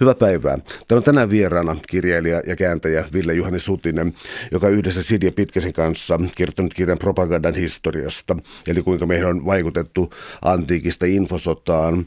Hyvää päivää. Täällä on tänään vieraana kirjailija ja kääntäjä Ville Juhani Sutinen, joka yhdessä Sidja Pitkäsen kanssa kirjoittanut kirjan propagandan historiasta, eli kuinka meihin on vaikutettu antiikista infosotaan.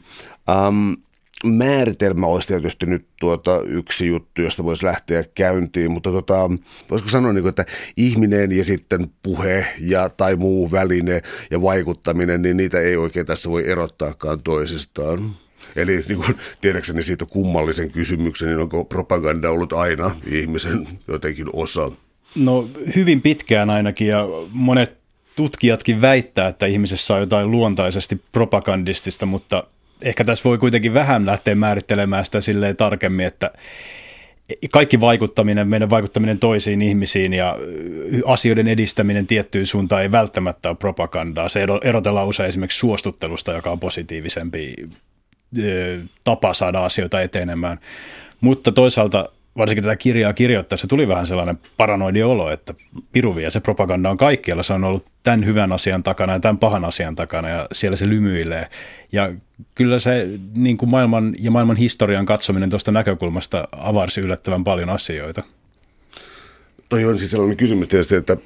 Um, määritelmä olisi tietysti nyt tuota yksi juttu, josta voisi lähteä käyntiin, mutta tota, voisiko sanoa, niin kuin, että ihminen ja sitten puhe ja, tai muu väline ja vaikuttaminen, niin niitä ei oikein tässä voi erottaakaan toisistaan. Eli niin kuin, tiedäkseni siitä kummallisen kysymyksen, niin onko propaganda ollut aina ihmisen jotenkin osa? No hyvin pitkään ainakin ja monet tutkijatkin väittää, että ihmisessä on jotain luontaisesti propagandistista, mutta ehkä tässä voi kuitenkin vähän lähteä määrittelemään sitä silleen tarkemmin, että kaikki vaikuttaminen, meidän vaikuttaminen toisiin ihmisiin ja asioiden edistäminen tiettyyn suuntaan ei välttämättä ole propagandaa. Se erotellaan usein esimerkiksi suostuttelusta, joka on positiivisempi tapa saada asioita etenemään. Mutta toisaalta varsinkin tätä kirjaa kirjoittaessa tuli vähän sellainen paranoidi olo, että piruvia se propaganda on kaikkialla. Se on ollut tämän hyvän asian takana ja tämän pahan asian takana ja siellä se lymyilee. Ja kyllä se niin kuin maailman ja maailman historian katsominen tuosta näkökulmasta avarsi yllättävän paljon asioita toi on siis sellainen kysymys tietysti, että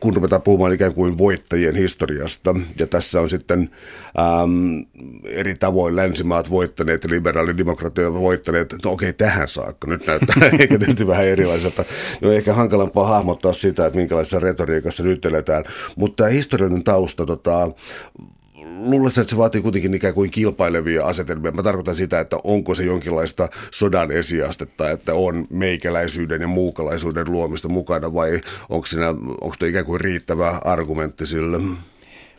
kun ruvetaan puhumaan ikään kuin voittajien historiasta, ja tässä on sitten äm, eri tavoin länsimaat voittaneet liberaalidemokratia voittaneet, no okei, tähän saakka, nyt näyttää eikä tietysti vähän erilaiselta. No ehkä hankalampaa hahmottaa sitä, että minkälaisessa retoriikassa nyt eletään, mutta tämä historiallinen tausta tota, luuletko, että se vaatii kuitenkin ikään kuin kilpailevia asetelmia? Mä tarkoitan sitä, että onko se jonkinlaista sodan esiastetta, että on meikäläisyyden ja muukalaisuuden luomista mukana vai onko, siinä, onko se ikään kuin riittävä argumentti sille?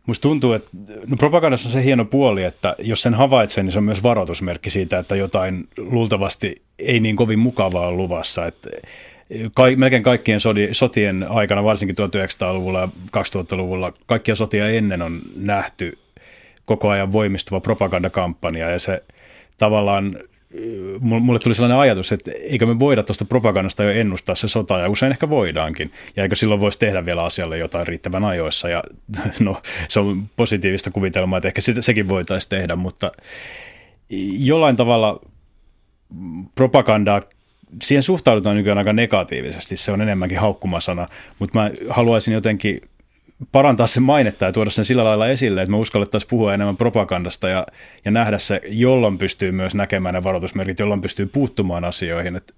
Musta tuntuu, että no propagandassa on se hieno puoli, että jos sen havaitsee, niin se on myös varoitusmerkki siitä, että jotain luultavasti ei niin kovin mukavaa on luvassa. Että ka- melkein kaikkien sotien aikana, varsinkin 1900-luvulla ja 2000-luvulla, kaikkia sotia ennen on nähty koko ajan voimistuva propagandakampanja ja se tavallaan mulle tuli sellainen ajatus, että eikö me voida tuosta propagandasta jo ennustaa se sota, ja usein ehkä voidaankin, ja eikö silloin voisi tehdä vielä asialle jotain riittävän ajoissa, ja no se on positiivista kuvitelmaa, että ehkä sekin voitaisiin tehdä, mutta jollain tavalla propagandaa siihen suhtaudutaan nykyään aika negatiivisesti, se on enemmänkin haukkumasana, mutta mä haluaisin jotenkin parantaa sen mainetta ja tuoda sen sillä lailla esille, että me uskallettaisiin puhua enemmän propagandasta ja, ja nähdä se, jolloin pystyy myös näkemään ne varoitusmerkit, jolloin pystyy puuttumaan asioihin. Et,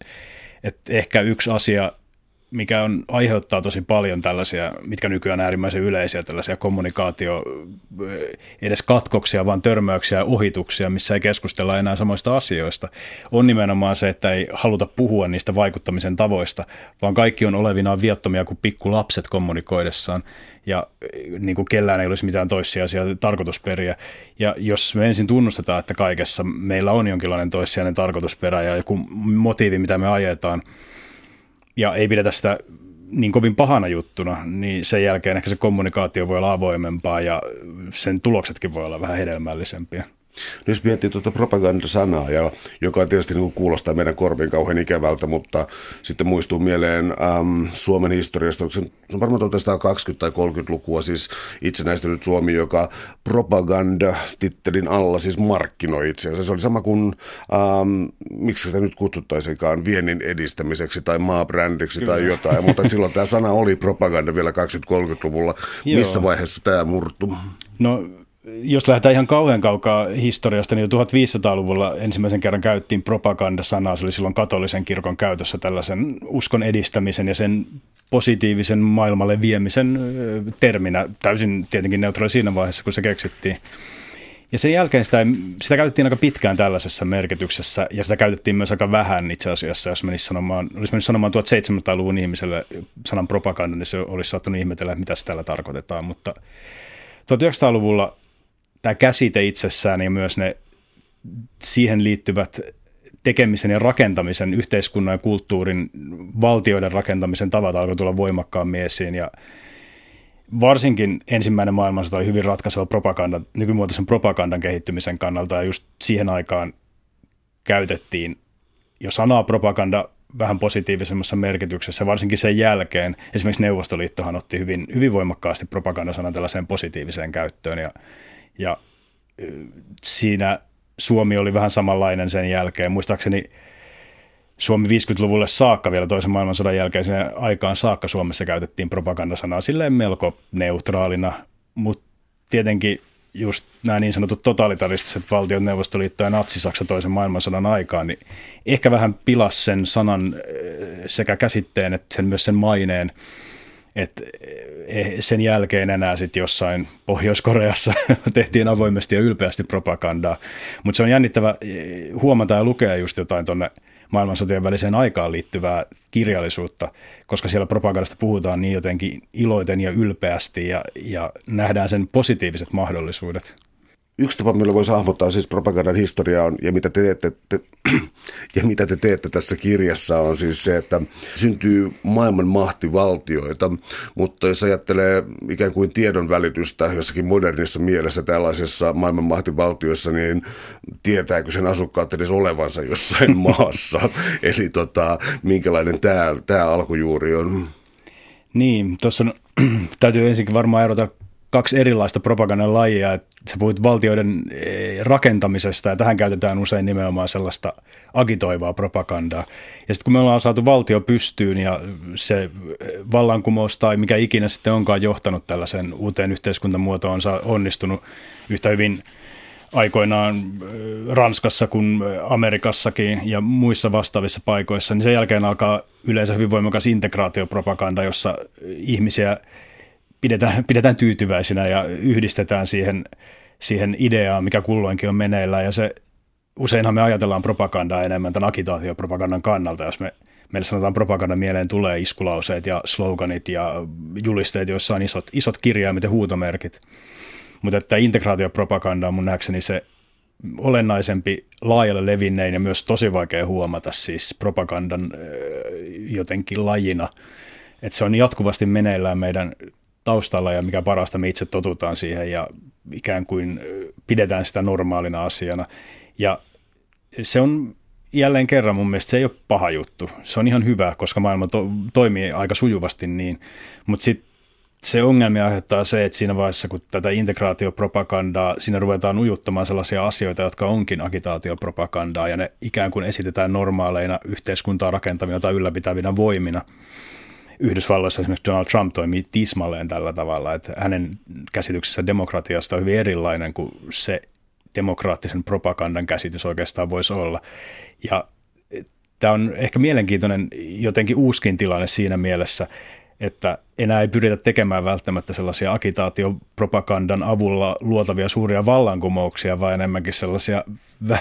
et ehkä yksi asia, mikä on, aiheuttaa tosi paljon tällaisia, mitkä nykyään on äärimmäisen yleisiä, tällaisia kommunikaatio, edes katkoksia, vaan törmäyksiä ja ohituksia, missä ei keskustella enää samoista asioista, on nimenomaan se, että ei haluta puhua niistä vaikuttamisen tavoista, vaan kaikki on olevinaan viattomia kuin pikkulapset kommunikoidessaan ja niin kuin kellään ei olisi mitään toissijaisia tarkoitusperiä. Ja jos me ensin tunnustetaan, että kaikessa meillä on jonkinlainen toissijainen tarkoitusperä ja joku motiivi, mitä me ajetaan, ja ei pidetä sitä niin kovin pahana juttuna, niin sen jälkeen ehkä se kommunikaatio voi olla avoimempaa ja sen tuloksetkin voi olla vähän hedelmällisempiä. Jos miettii tuota propagandasanaa, ja, joka tietysti niin kuulostaa meidän korviin kauhean ikävältä, mutta sitten muistuu mieleen äm, Suomen historiasta, se on varmaan 1920- tai 30-lukua, siis itsenäistynyt Suomi, joka propaganda-tittelin alla siis markkinoi itseänsä. Se oli sama kuin, äm, miksi sitä nyt kutsuttaisikaan, viennin edistämiseksi tai maabrändiksi Kyllä. tai jotain, mutta silloin tämä sana oli propaganda vielä 20-30-luvulla. Missä vaiheessa tämä murtu? No jos lähdetään ihan kauhean kaukaa historiasta, niin 1500-luvulla ensimmäisen kerran käyttiin propagandasanaa. Se oli silloin katolisen kirkon käytössä tällaisen uskon edistämisen ja sen positiivisen maailmalle viemisen terminä. Täysin tietenkin neutraali siinä vaiheessa, kun se keksittiin. Ja sen jälkeen sitä, sitä käytettiin aika pitkään tällaisessa merkityksessä, ja sitä käytettiin myös aika vähän itse asiassa, jos menisi sanomaan, olisi mennyt sanomaan 1700-luvun ihmiselle sanan propaganda, niin se olisi saattanut ihmetellä, mitä tällä tarkoitetaan, mutta 1900-luvulla tämä käsite itsessään ja myös ne siihen liittyvät tekemisen ja rakentamisen, yhteiskunnan ja kulttuurin, valtioiden rakentamisen tavat alkoi tulla voimakkaammin esiin. Ja varsinkin ensimmäinen maailmansota oli hyvin ratkaiseva propaganda, nykymuotoisen propagandan kehittymisen kannalta. Ja just siihen aikaan käytettiin jo sanaa propaganda vähän positiivisemmassa merkityksessä, varsinkin sen jälkeen. Esimerkiksi Neuvostoliittohan otti hyvin, hyvin voimakkaasti propagandasanan tällaiseen positiiviseen käyttöön. Ja ja siinä Suomi oli vähän samanlainen sen jälkeen. Muistaakseni Suomi 50-luvulle saakka vielä toisen maailmansodan jälkeiseen aikaan saakka Suomessa käytettiin propagandasanaa silleen melko neutraalina, mutta tietenkin just nämä niin sanotut totalitaristiset valtiot, Neuvostoliitto ja Natsi-Saksa toisen maailmansodan aikaan, niin ehkä vähän pilas sen sanan sekä käsitteen että sen, myös sen maineen, että sen jälkeen enää sitten jossain Pohjois-Koreassa tehtiin avoimesti ja ylpeästi propagandaa. Mutta se on jännittävä eh, huomata ja lukea just jotain tuonne maailmansotien väliseen aikaan liittyvää kirjallisuutta, koska siellä propagandasta puhutaan niin jotenkin iloiten ja ylpeästi ja, ja nähdään sen positiiviset mahdollisuudet. Yksi tapa, millä voisi hahmottaa siis propagandan historiaa on, ja mitä te teette, te, ja mitä te teette tässä kirjassa on siis se, että syntyy maailman mahtivaltioita, mutta jos ajattelee ikään kuin tiedon välitystä jossakin modernissa mielessä tällaisessa maailman mahtivaltioissa, niin tietääkö sen asukkaat edes olevansa jossain maassa? Eli tota, minkälainen tämä, tämä alkujuuri on? Niin, tuossa on, täytyy ensinnäkin varmaan erota kaksi erilaista propagandan lajia. Sä puhuit valtioiden eh, rakentamisesta ja tähän käytetään usein nimenomaan sellaista agitoivaa propagandaa. Ja sitten kun me ollaan saatu valtio pystyyn ja se vallankumous tai mikä ikinä sitten onkaan johtanut tällaisen uuteen yhteiskuntamuotoon on onnistunut yhtä hyvin aikoinaan eh, Ranskassa kuin Amerikassakin ja muissa vastaavissa paikoissa, niin sen jälkeen alkaa yleensä hyvin voimakas integraatiopropaganda, jossa ihmisiä – pidetään, pidetään tyytyväisinä ja yhdistetään siihen, siihen ideaan, mikä kulloinkin on meneillään. Ja se, useinhan me ajatellaan propagandaa enemmän tämän agitaatiopropagandan kannalta, jos me meille sanotaan propagandan mieleen tulee iskulauseet ja sloganit ja julisteet, joissa on isot, isot kirjaimet ja huutomerkit. Mutta että integraatiopropaganda on mun nähdäkseni se olennaisempi, laajalle levinnein ja myös tosi vaikea huomata siis propagandan jotenkin lajina. Että se on jatkuvasti meneillään meidän taustalla ja mikä parasta, me itse totutaan siihen ja ikään kuin pidetään sitä normaalina asiana. Ja se on jälleen kerran mun mielestä se ei ole paha juttu. Se on ihan hyvä, koska maailma to- toimii aika sujuvasti niin. Mutta sitten se ongelmia aiheuttaa se, että siinä vaiheessa, kun tätä integraatiopropagandaa, siinä ruvetaan ujuttamaan sellaisia asioita, jotka onkin agitaatiopropagandaa, ja ne ikään kuin esitetään normaaleina yhteiskuntaa rakentavina tai ylläpitävinä voimina, Yhdysvalloissa esimerkiksi Donald Trump toimii tismalleen tällä tavalla, että hänen käsityksessä demokratiasta on hyvin erilainen kuin se demokraattisen propagandan käsitys oikeastaan voisi olla. Ja tämä on ehkä mielenkiintoinen jotenkin uuskin tilanne siinä mielessä, että enää ei pyritä tekemään välttämättä sellaisia agitaatiopropagandan avulla luotavia suuria vallankumouksia, vaan enemmänkin sellaisia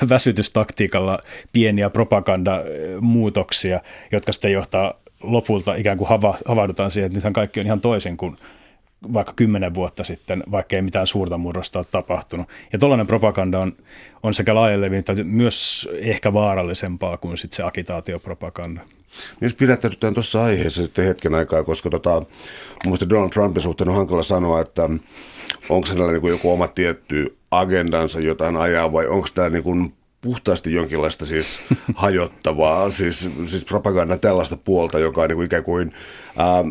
väsytystaktiikalla pieniä propagandamuutoksia, jotka sitten johtaa lopulta ikään kuin hava, havahdutaan siihen, että kaikki on ihan toisin kuin vaikka kymmenen vuotta sitten, vaikka ei mitään suurta murrosta ole tapahtunut. Ja tuollainen propaganda on, on sekä laajalle että myös ehkä vaarallisempaa kuin sit se agitaatiopropaganda. Jos pidättäydytään tuossa aiheessa sitten hetken aikaa, koska tota, mun Donald Trumpin suhteen on hankala sanoa, että onko hänellä niin joku oma tietty agendansa jotain ajaa vai onko tämä niin puhtaasti jonkinlaista siis hajottavaa, siis, siis propaganda tällaista puolta, joka on niin kuin ikään kuin ähm,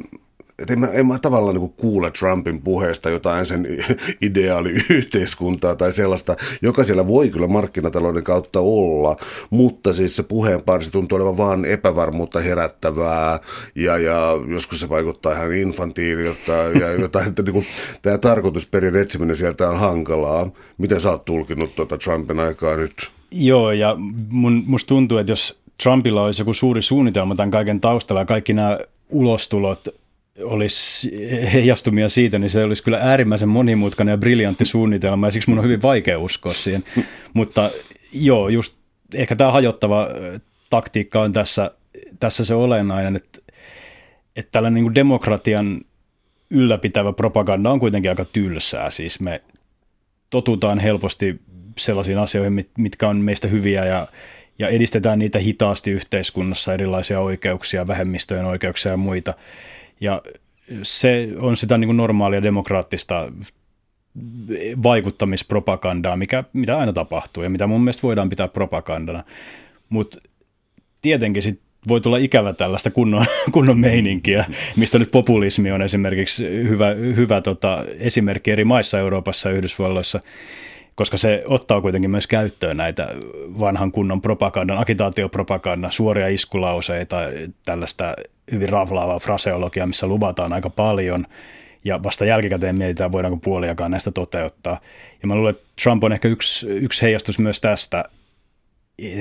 et en, mä, en mä tavallaan niin kuule Trumpin puheesta jotain sen ideaaliyhteiskuntaa tai sellaista, joka siellä voi kyllä markkinatalouden kautta olla, mutta siis se puheen parissa tuntuu olevan vaan epävarmuutta herättävää ja, ja joskus se vaikuttaa ihan infantiililta ja jotain, että niin kuin, tämä tarkoitusperin etsiminen sieltä on hankalaa. Miten sä oot tulkinut tuota Trumpin aikaa nyt? Joo, ja mun, musta tuntuu, että jos Trumpilla olisi joku suuri suunnitelma tämän kaiken taustalla ja kaikki nämä ulostulot olisi heijastumia siitä, niin se olisi kyllä äärimmäisen monimutkainen ja briljantti suunnitelma, ja siksi mun on hyvin vaikea uskoa siihen. Mutta joo, just ehkä tämä hajottava taktiikka on tässä, tässä se olennainen, että, että tällainen niin demokratian ylläpitävä propaganda on kuitenkin aika tylsää. Siis me totutaan helposti sellaisiin asioihin, mitkä on meistä hyviä ja, ja edistetään niitä hitaasti yhteiskunnassa, erilaisia oikeuksia, vähemmistöjen oikeuksia ja muita. Ja se on sitä niin kuin normaalia demokraattista vaikuttamispropagandaa, mikä, mitä aina tapahtuu ja mitä mun mielestä voidaan pitää propagandana. Mutta tietenkin sit voi tulla ikävä tällaista kunnon, kunnon meininkiä, mistä nyt populismi on esimerkiksi hyvä, hyvä tota, esimerkki eri maissa Euroopassa ja Yhdysvalloissa, koska se ottaa kuitenkin myös käyttöön näitä vanhan kunnon propagandan, agitaatiopropagandan, suoria iskulauseita, tällaista hyvin raflaavaa fraseologiaa, missä luvataan aika paljon, ja vasta jälkikäteen mietitään, voidaanko puoliakaan näistä toteuttaa. Ja mä luulen, että Trump on ehkä yksi, yksi heijastus myös tästä,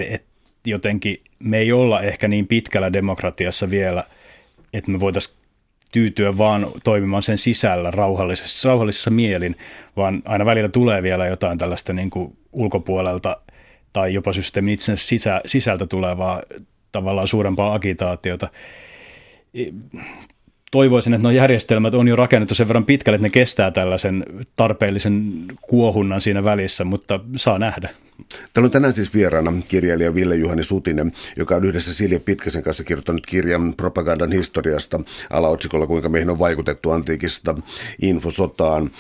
että jotenkin me ei olla ehkä niin pitkällä demokratiassa vielä, että me voitaisiin tyytyä vaan toimimaan sen sisällä rauhallisessa, rauhallisessa mielin, vaan aina välillä tulee vielä jotain tällaista niin kuin ulkopuolelta tai jopa systeemin itsensä sisä, sisältä tulevaa tavallaan suurempaa agitaatiota toivoisin, että nuo järjestelmät on jo rakennettu sen verran pitkälle, että ne kestää tällaisen tarpeellisen kuohunnan siinä välissä, mutta saa nähdä. Täällä on tänään siis vieraana kirjailija Ville-Juhani Sutinen, joka on yhdessä Silja Pitkäsen kanssa kirjoittanut kirjan propagandan historiasta alaotsikolla, kuinka meihin on vaikutettu antiikista infosotaan.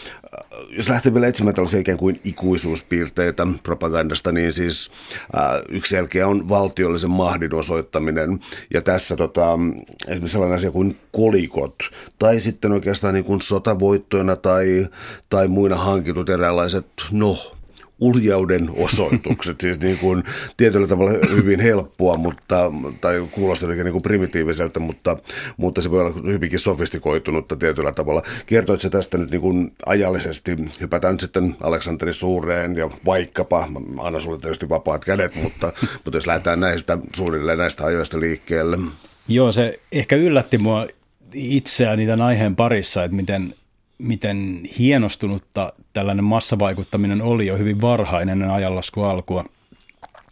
Jos lähtee vielä etsimään tällaisia ikään kuin ikuisuuspiirteitä propagandasta, niin siis äh, yksi selkeä on valtiollisen mahdin osoittaminen. Ja tässä tota, esimerkiksi sellainen asia kuin kolikot, tai sitten oikeastaan niin kuin sotavoittoina tai, tai muina hankitut eräänlaiset, no, uljauden osoitukset, siis niin kuin tietyllä tavalla hyvin helppoa, mutta, tai kuulostaa niin kuin primitiiviseltä, mutta, mutta se voi olla hyvinkin sofistikoitunutta tietyllä tavalla. Kertoit se tästä nyt niin kuin ajallisesti, hypätään nyt sitten Aleksanteri Suureen ja vaikkapa, mä annan sulle tietysti vapaat kädet, mutta, mutta jos lähdetään näistä suunnilleen näistä ajoista liikkeelle. Joo, se ehkä yllätti mua itseäni tämän aiheen parissa, että miten miten hienostunutta tällainen massavaikuttaminen oli jo hyvin varhainen ennen ajanlasku alkua.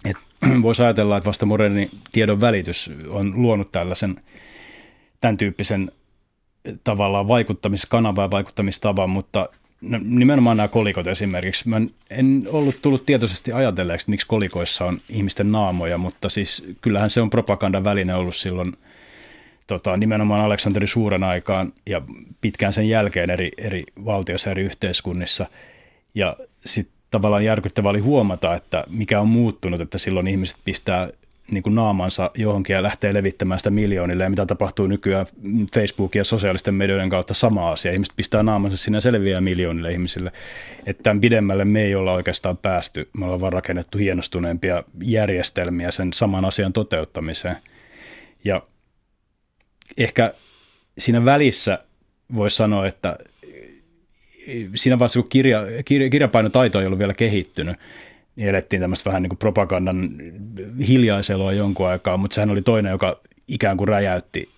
Voisi ajatella, että vasta moderni tiedon välitys on luonut tällaisen tämän tyyppisen tavallaan vaikuttamiskanavan ja vaikuttamistavan, mutta nimenomaan nämä kolikot esimerkiksi. Mä en ollut tullut tietoisesti ajatelleeksi, miksi kolikoissa on ihmisten naamoja, mutta siis kyllähän se on propagandan väline ollut silloin – tota, nimenomaan Aleksanteri Suuren aikaan ja pitkään sen jälkeen eri, eri valtioissa, eri yhteiskunnissa. Ja sitten tavallaan järkyttävää oli huomata, että mikä on muuttunut, että silloin ihmiset pistää niin kuin naamansa johonkin ja lähtee levittämään sitä miljoonille. Ja mitä tapahtuu nykyään Facebookin ja sosiaalisten medioiden kautta sama asia. Ihmiset pistää naamansa sinne selviää miljoonille ihmisille. Että tämän pidemmälle me ei olla oikeastaan päästy. Me ollaan vaan rakennettu hienostuneempia järjestelmiä sen saman asian toteuttamiseen. Ja ehkä siinä välissä voisi sanoa, että siinä vaiheessa, kun kirja, kirja, kirjapainotaito ei ollut vielä kehittynyt, niin elettiin tämmöistä vähän niin kuin propagandan hiljaiselua jonkun aikaa, mutta sehän oli toinen, joka ikään kuin räjäytti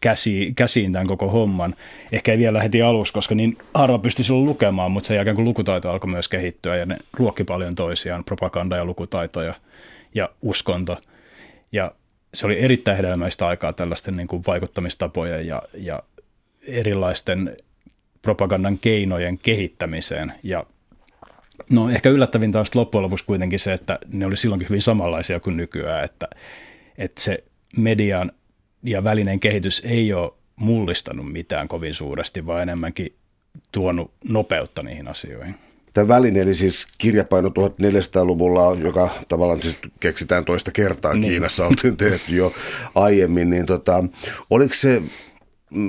käsi, käsiin tämän koko homman. Ehkä ei vielä heti alussa, koska niin harva pystyi silloin lukemaan, mutta sen jälkeen kun lukutaito alkoi myös kehittyä ja ne ruokki paljon toisiaan, propaganda ja lukutaito ja, ja uskonto. Ja se oli erittäin hedelmäistä aikaa tällaisten niin kuin vaikuttamistapojen ja, ja erilaisten propagandan keinojen kehittämiseen. Ja no ehkä yllättävintä on loppujen lopuksi kuitenkin se, että ne oli silloinkin hyvin samanlaisia kuin nykyään, että, että se median ja välinen kehitys ei ole mullistanut mitään kovin suuresti, vaan enemmänkin tuonut nopeutta niihin asioihin. Tämä väline, eli siis kirjapaino 1400-luvulla, joka tavallaan siis keksitään toista kertaa niin. Kiinassa, oltiin tehty jo aiemmin, niin tota, oliko se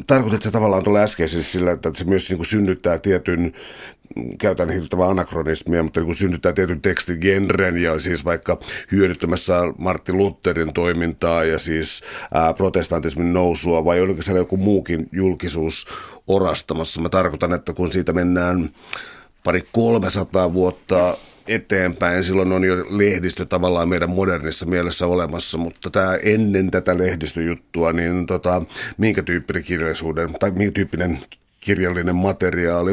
tarkoitit se tavallaan tuolla äskeisessä sillä, että se myös niin kuin synnyttää tietyn, käytän hirvittävää anakronismia, mutta niin kuin synnyttää tietyn tekstigenren ja siis vaikka hyödyttämässä Martti Lutherin toimintaa ja siis ää, protestantismin nousua, vai oliko siellä joku muukin julkisuus orastamassa? Mä tarkoitan, että kun siitä mennään pari 300 vuotta eteenpäin. Silloin on jo lehdistö tavallaan meidän modernissa mielessä olemassa, mutta tämä ennen tätä lehdistöjuttua, niin tota, minkä tyyppinen kirjallisuuden tai minkä tyyppinen kirjallinen materiaali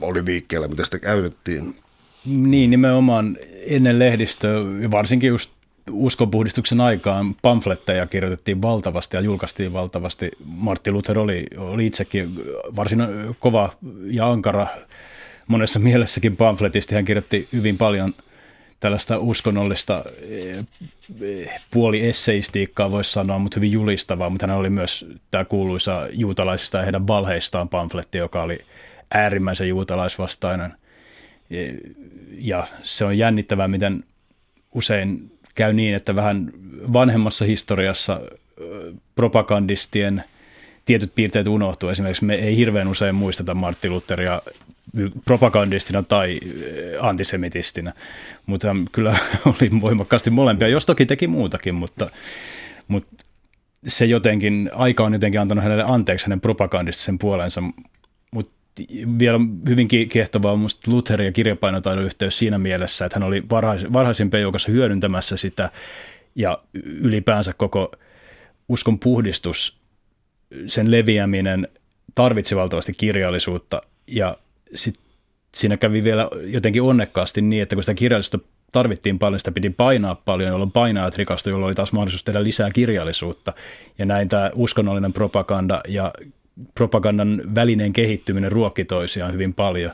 oli liikkeellä, mitä sitä käytettiin? Niin, nimenomaan ennen lehdistöä, varsinkin just uskonpuhdistuksen aikaan pamfletteja kirjoitettiin valtavasti ja julkaistiin valtavasti. Martti Luther oli, oli itsekin varsin kova ja ankara monessa mielessäkin pamfletisti. Hän kirjoitti hyvin paljon tällaista uskonnollista eh, puoliesseistiikkaa voisi sanoa, mutta hyvin julistavaa, mutta hän oli myös tämä kuuluisa juutalaisista ja heidän valheistaan pamfletti, joka oli äärimmäisen juutalaisvastainen. Ja se on jännittävää, miten usein käy niin, että vähän vanhemmassa historiassa propagandistien tietyt piirteet unohtuu. Esimerkiksi me ei hirveän usein muisteta Martti Lutheria propagandistina tai antisemitistinä, mutta hän kyllä oli voimakkaasti molempia, jos toki teki muutakin, mutta, mutta se jotenkin, aika on jotenkin antanut hänelle anteeksi hänen propagandistisen puolensa, vielä hyvin kiehtovaa on minusta Luther ja kirjapainotaidon yhteys siinä mielessä, että hän oli varhais, varhaisimpien joukossa hyödyntämässä sitä ja ylipäänsä koko uskon puhdistus, sen leviäminen tarvitsi valtavasti kirjallisuutta ja sit siinä kävi vielä jotenkin onnekkaasti niin, että kun sitä kirjallisuutta tarvittiin paljon, sitä piti painaa paljon, jolloin painajat rikastuivat, jolloin oli taas mahdollisuus tehdä lisää kirjallisuutta. Ja näin tämä uskonnollinen propaganda ja propagandan välinen kehittyminen ruokki toisiaan hyvin paljon.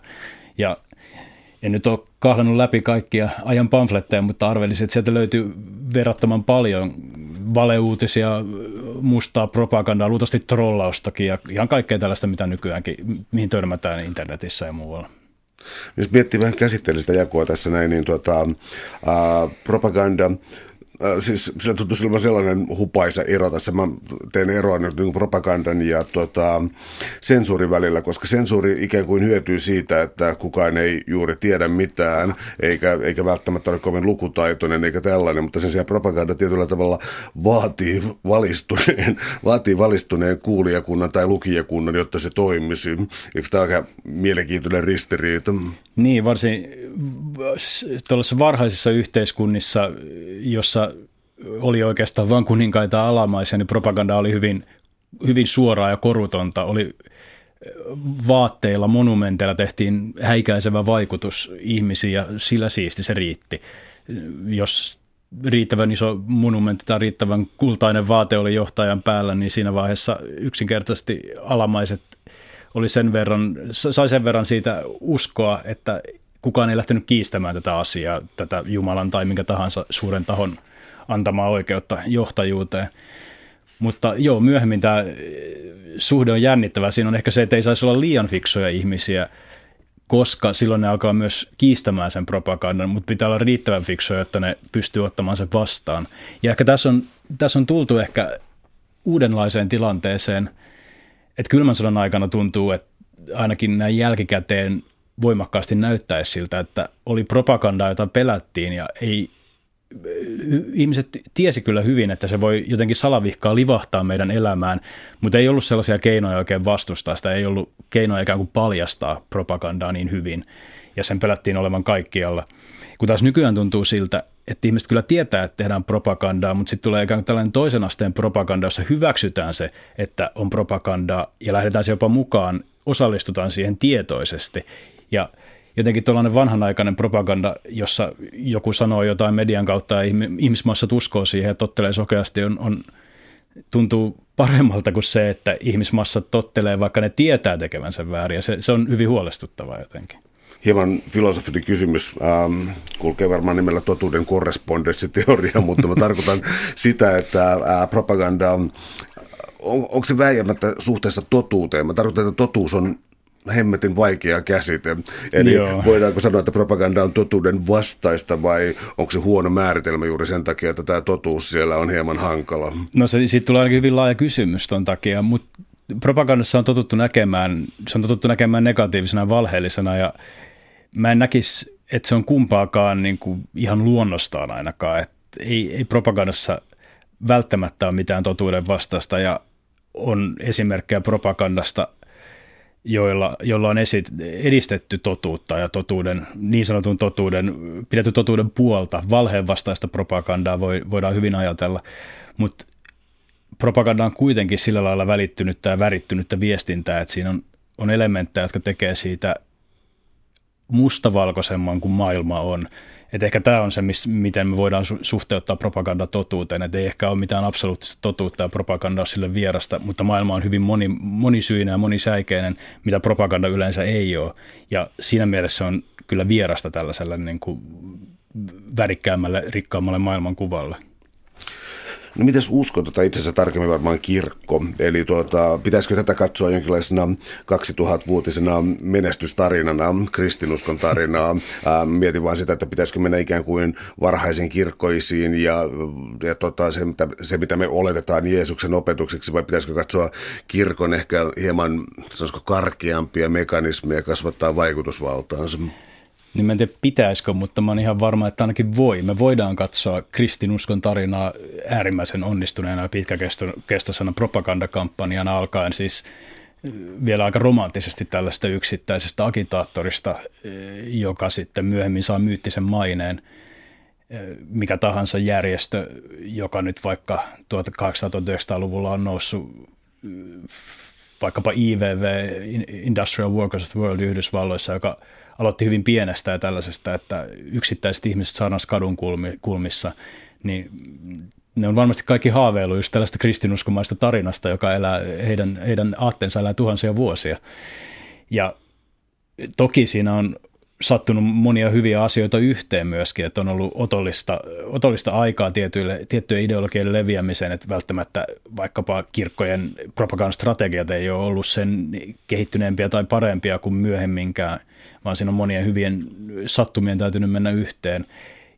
Ja en nyt ole kahlannut läpi kaikkia ajan pamfletteja, mutta arvelisin, että sieltä löytyy verrattoman paljon valeuutisia, mustaa propagandaa, luultavasti trollaustakin ja ihan kaikkea tällaista, mitä nykyäänkin, mihin törmätään internetissä ja muualla. Jos miettii vähän käsitteellistä jakoa tässä näin, niin tuota, ää, propaganda siis se tuntuu olevan sellainen hupaisa ero tässä. Mä teen eroa niin propagandan ja tota, sensuurin välillä, koska sensuuri ikään kuin hyötyy siitä, että kukaan ei juuri tiedä mitään, eikä, eikä välttämättä ole kovin lukutaitoinen eikä tällainen, mutta sen sijaan propaganda tietyllä tavalla vaatii valistuneen, vaatii valistuneen kuulijakunnan tai lukijakunnan, jotta se toimisi. Eikö tämä ole aika mielenkiintoinen ristiriita? Niin, varsin tuollaisissa varhaisissa yhteiskunnissa, jossa oli oikeastaan vain kuninkaita alamaisia, niin propaganda oli hyvin, hyvin suoraa ja korutonta. Oli vaatteilla, monumenteilla tehtiin häikäisevä vaikutus ihmisiin ja sillä siisti se riitti. Jos riittävän iso monumentti tai riittävän kultainen vaate oli johtajan päällä, niin siinä vaiheessa yksinkertaisesti alamaiset oli sen verran, sai sen verran siitä uskoa, että kukaan ei lähtenyt kiistämään tätä asiaa, tätä Jumalan tai minkä tahansa suuren tahon antamaa oikeutta johtajuuteen. Mutta joo, myöhemmin tämä eh, suhde on jännittävä. Siinä on ehkä se, että ei saisi olla liian fiksuja ihmisiä, koska silloin ne alkaa myös kiistämään sen propagandan, mutta pitää olla riittävän fiksuja, että ne pystyy ottamaan sen vastaan. Ja ehkä tässä on, tässä on tultu ehkä uudenlaiseen tilanteeseen, että kylmän sodan aikana tuntuu, että ainakin näin jälkikäteen voimakkaasti näyttäisi siltä, että oli propagandaa, jota pelättiin ja ei, ihmiset tiesi kyllä hyvin, että se voi jotenkin salavihkaa livahtaa meidän elämään, mutta ei ollut sellaisia keinoja oikein vastustaa sitä, ei ollut keinoja ikään kuin paljastaa propagandaa niin hyvin ja sen pelättiin olevan kaikkialla. Kun taas nykyään tuntuu siltä, että ihmiset kyllä tietää, että tehdään propagandaa, mutta sitten tulee ikään kuin tällainen toisen asteen propaganda, jossa hyväksytään se, että on propagandaa ja lähdetään se jopa mukaan, osallistutaan siihen tietoisesti ja jotenkin tuollainen vanhanaikainen propaganda, jossa joku sanoo jotain median kautta ja ihmismassa uskoo siihen ja tottelee sokeasti, on, on, tuntuu paremmalta kuin se, että ihmismassa tottelee, vaikka ne tietää tekevänsä väärin. Ja se, se on hyvin huolestuttavaa jotenkin. Hieman filosofinen kysymys, ähm, kulkee varmaan nimellä totuuden korrespondenssiteoria, mutta mä tarkoitan sitä, että äh, propaganda on, on, onko se väijämättä suhteessa totuuteen? Mä tarkoitan, että totuus on hemmetin vaikea käsite. Eli Joo. voidaanko sanoa, että propaganda on totuuden vastaista vai onko se huono määritelmä juuri sen takia, että tämä totuus siellä on hieman hankala? No se, siitä tulee ainakin hyvin laaja kysymys ton takia, mutta propagandassa on totuttu näkemään, se on totuttu näkemään negatiivisena ja valheellisena ja mä en näkisi, että se on kumpaakaan niin kuin ihan luonnostaan ainakaan, että ei, ei propagandassa välttämättä ole mitään totuuden vastaista ja on esimerkkejä propagandasta – joilla, joilla on esit, edistetty totuutta ja totuuden, niin sanotun totuuden, pidetty totuuden puolta, valheen vastaista propagandaa voi, voidaan hyvin ajatella, mutta propaganda on kuitenkin sillä lailla välittynyttä ja värittynyttä viestintää, että siinä on, on elementtejä, jotka tekee siitä mustavalkoisemman kuin maailma on. Et ehkä tämä on se, miss, miten me voidaan su- suhteuttaa propaganda totuuteen. Et ei ehkä ole mitään absoluuttista totuutta ja propaganda sille vierasta, mutta maailma on hyvin moni, monisyinen ja monisäikeinen, mitä propaganda yleensä ei ole. Ja siinä mielessä on kyllä vierasta tällaiselle niin kuin värikkäämmälle, rikkaammalle maailmankuvalle. No mites uskonto, tai itse asiassa tarkemmin varmaan kirkko, eli tuota, pitäisikö tätä katsoa jonkinlaisena 2000-vuotisena menestystarinana, kristinuskon tarinaa? mietin vaan sitä, että pitäisikö mennä ikään kuin varhaisiin kirkkoisiin ja, ja tota, se, mitä, se, mitä me oletetaan Jeesuksen opetukseksi, vai pitäisikö katsoa kirkon ehkä hieman, sanoisiko, karkeampia mekanismeja kasvattaa vaikutusvaltaansa? Niin mä en tiedä pitäisikö, mutta mä oon ihan varma, että ainakin voi. Me voidaan katsoa kristinuskon tarinaa äärimmäisen onnistuneena ja pitkäkestoisena propagandakampanjana alkaen siis eh, vielä aika romanttisesti tällaista yksittäisestä agitaattorista, eh, joka sitten myöhemmin saa myyttisen maineen. Eh, mikä tahansa järjestö, joka nyt vaikka 1800-1900-luvulla on noussut vaikkapa IVV, Industrial Workers of the World Yhdysvalloissa, joka aloitti hyvin pienestä ja tällaisesta, että yksittäiset ihmiset saadaan kadun kulmissa, niin ne on varmasti kaikki haaveilu just tällaista kristinuskomaista tarinasta, joka elää, heidän, heidän aatteensa elää tuhansia vuosia. Ja toki siinä on sattunut monia hyviä asioita yhteen myöskin, että on ollut otollista, otollista aikaa tietyille, tiettyjen ideologien leviämiseen, että välttämättä vaikkapa kirkkojen propagandastrategiat ei ole ollut sen kehittyneempiä tai parempia kuin myöhemminkään, vaan siinä on monien hyvien sattumien täytynyt mennä yhteen.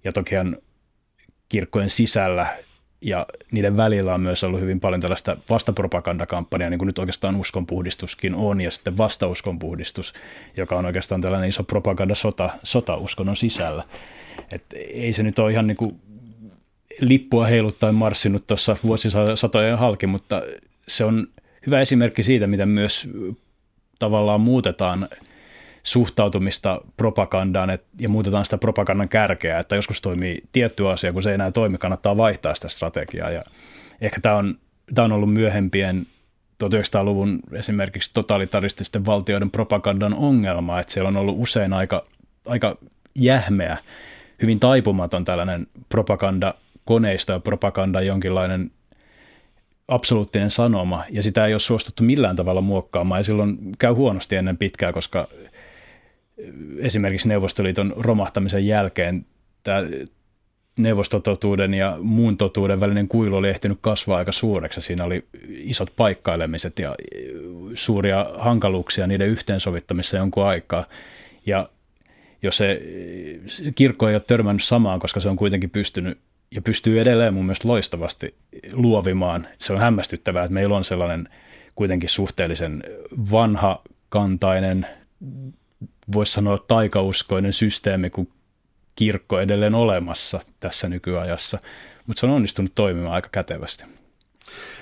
Ja tokihan kirkkojen sisällä ja niiden välillä on myös ollut hyvin paljon tällaista vastapropagandakampanjaa, niin kuin nyt oikeastaan uskonpuhdistuskin on, ja sitten vastauskonpuhdistus, joka on oikeastaan tällainen iso propagandasota sota uskonnon sisällä. Et ei se nyt ole ihan niin kuin lippua heiluttaen marssinut tuossa vuosisatojen halki, mutta se on hyvä esimerkki siitä, miten myös tavallaan muutetaan – suhtautumista propagandaan et, ja muutetaan sitä propagandan kärkeä, että joskus toimii tietty asia, kun se ei enää toimi, kannattaa vaihtaa sitä strategiaa. Ja ehkä tämä on, tämä on ollut myöhempien 1900-luvun esimerkiksi totalitarististen valtioiden propagandan ongelma, että siellä on ollut usein aika, aika jähmeä, hyvin taipumaton tällainen propagandakoneisto ja propaganda jonkinlainen absoluuttinen sanoma, ja sitä ei ole suostuttu millään tavalla muokkaamaan, ja silloin käy huonosti ennen pitkää, koska esimerkiksi Neuvostoliiton romahtamisen jälkeen tämä neuvostototuuden ja muun totuuden välinen kuilu oli ehtinyt kasvaa aika suureksi. Siinä oli isot paikkailemiset ja suuria hankaluuksia niiden yhteensovittamissa jonkun aikaa. Ja jos se kirkko ei ole törmännyt samaan, koska se on kuitenkin pystynyt ja pystyy edelleen mun mielestä loistavasti luovimaan. Se on hämmästyttävää, että meillä on sellainen kuitenkin suhteellisen vanha kantainen voisi sanoa taikauskoinen systeemi kuin kirkko edelleen olemassa tässä nykyajassa, mutta se on onnistunut toimimaan aika kätevästi.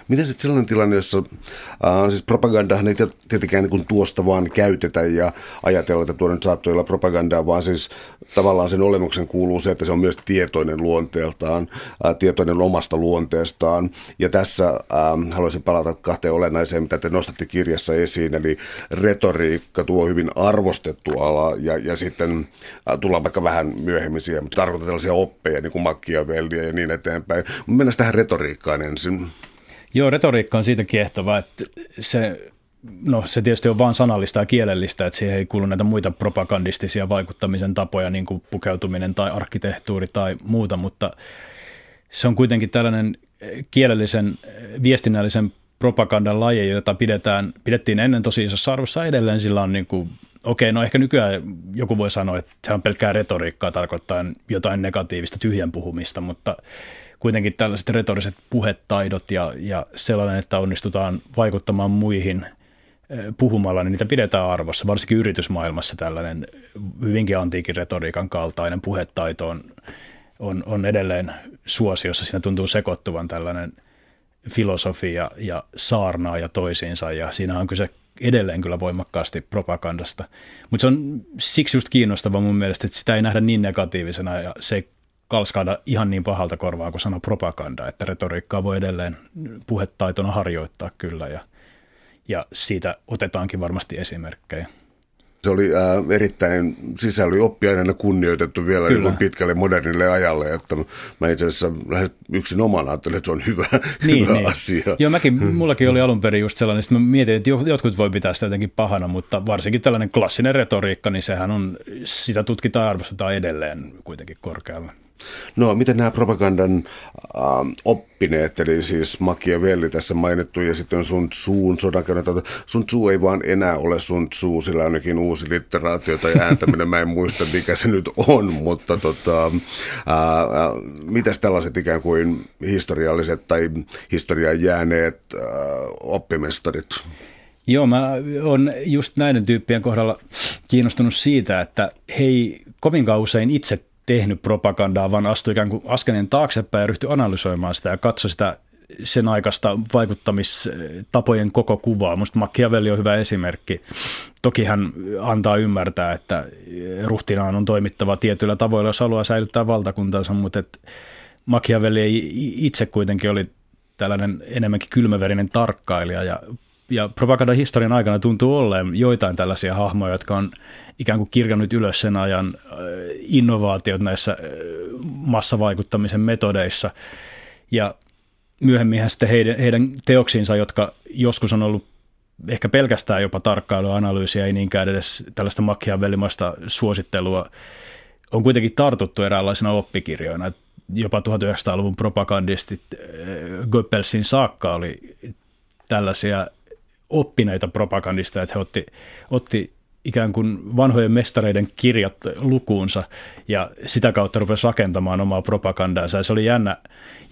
Miten sitten sellainen tilanne, jossa äh, siis propagandahan ei tietenkään niin tuosta vaan käytetä ja ajatella, että tuo nyt saattoi olla propagandaa, vaan siis tavallaan sen olemuksen kuuluu se, että se on myös tietoinen luonteeltaan, äh, tietoinen omasta luonteestaan. Ja tässä äh, haluaisin palata kahteen olennaiseen, mitä te nostatte kirjassa esiin, eli retoriikka, tuo hyvin arvostettu ala ja, ja sitten äh, tullaan vaikka vähän myöhemmin siihen, mutta tarkoitan tällaisia oppeja, niin kuin Machiavellia ja niin eteenpäin. Mennään tähän retoriikkaan ensin. Joo, retoriikka on siitä kiehtova, että se, no, se tietysti on vain sanallista ja kielellistä, että siihen ei kuulu näitä muita propagandistisia vaikuttamisen tapoja, niin kuin pukeutuminen tai arkkitehtuuri tai muuta, mutta se on kuitenkin tällainen kielellisen, viestinnällisen propagandan laji, jota pidetään, pidettiin ennen tosi isossa arvossa edelleen. Sillä on niin kuin, okei, no ehkä nykyään joku voi sanoa, että se on pelkkää retoriikkaa tarkoittaa jotain negatiivista tyhjän puhumista, mutta kuitenkin tällaiset retoriset puhetaidot ja, ja sellainen, että onnistutaan vaikuttamaan muihin eh, puhumalla, niin niitä pidetään arvossa. Varsinkin yritysmaailmassa tällainen hyvinkin antiikin retoriikan kaltainen puhetaito on, on, on edelleen suosiossa. Siinä tuntuu sekoittuvan tällainen filosofia ja saarnaa ja toisiinsa, ja siinä on kyse edelleen kyllä voimakkaasti propagandasta. Mutta se on siksi just kiinnostava mun mielestä, että sitä ei nähdä niin negatiivisena, ja se ei kalskaada ihan niin pahalta korvaa kuin sana propaganda, että retoriikkaa voi edelleen puhetaitona harjoittaa kyllä ja, ja siitä otetaankin varmasti esimerkkejä. Se oli äh, erittäin, siis oli oppiaineena kunnioitettu vielä niin kuin pitkälle modernille ajalle, että mä itse asiassa lähes yksin omana ajattelin, että se on hyvä, niin, hyvä niin. asia. Joo, mäkin, hmm. mullakin oli alun perin just sellainen, että mä mietin, että jotkut voi pitää sitä jotenkin pahana, mutta varsinkin tällainen klassinen retoriikka, niin sehän on, sitä tutkitaan ja arvostetaan edelleen kuitenkin korkealla. No, miten nämä propagandan äh, oppineet, eli siis Machiavelli tässä mainittu ja sitten Sun Tzuun sodankäynnät. Sun Tzu ei vaan enää ole Sun Tzu, sillä ainakin uusi literaatio tai ääntäminen, mä en muista mikä se nyt on, mutta tota, äh, äh, mitäs tällaiset ikään kuin historialliset tai historiaan jääneet äh, oppimestarit? Joo, mä oon just näiden tyyppien kohdalla kiinnostunut siitä, että he ei kovinkaan usein itse tehnyt propagandaa, vaan astui ikään kuin askeleen taaksepäin ja ryhtyi analysoimaan sitä ja katsoi sitä sen aikaista vaikuttamistapojen koko kuvaa. Minusta Machiavelli on hyvä esimerkki. Toki hän antaa ymmärtää, että ruhtinaan on toimittava tietyillä tavoilla, jos haluaa säilyttää valtakuntansa, mutta Machiavelli itse kuitenkin oli tällainen enemmänkin kylmäverinen tarkkailija ja ja propagandan historian aikana tuntuu olleen joitain tällaisia hahmoja, jotka on ikään kuin kirjannut ylös sen ajan äh, innovaatiot näissä äh, massavaikuttamisen metodeissa. Ja myöhemmin sitten heidän, heidän teoksiinsa, jotka joskus on ollut ehkä pelkästään jopa tarkkailua, analyysiä, ei niinkään edes tällaista makiavellimasta suosittelua, on kuitenkin tartuttu eräänlaisena oppikirjoina. Jopa 1900-luvun propagandistit äh, Goebbelsin saakka oli tällaisia oppineita propagandista, että he otti, otti ikään kuin vanhojen mestareiden kirjat lukuunsa ja sitä kautta rupesi rakentamaan omaa propagandaansa. Ja se oli jännä,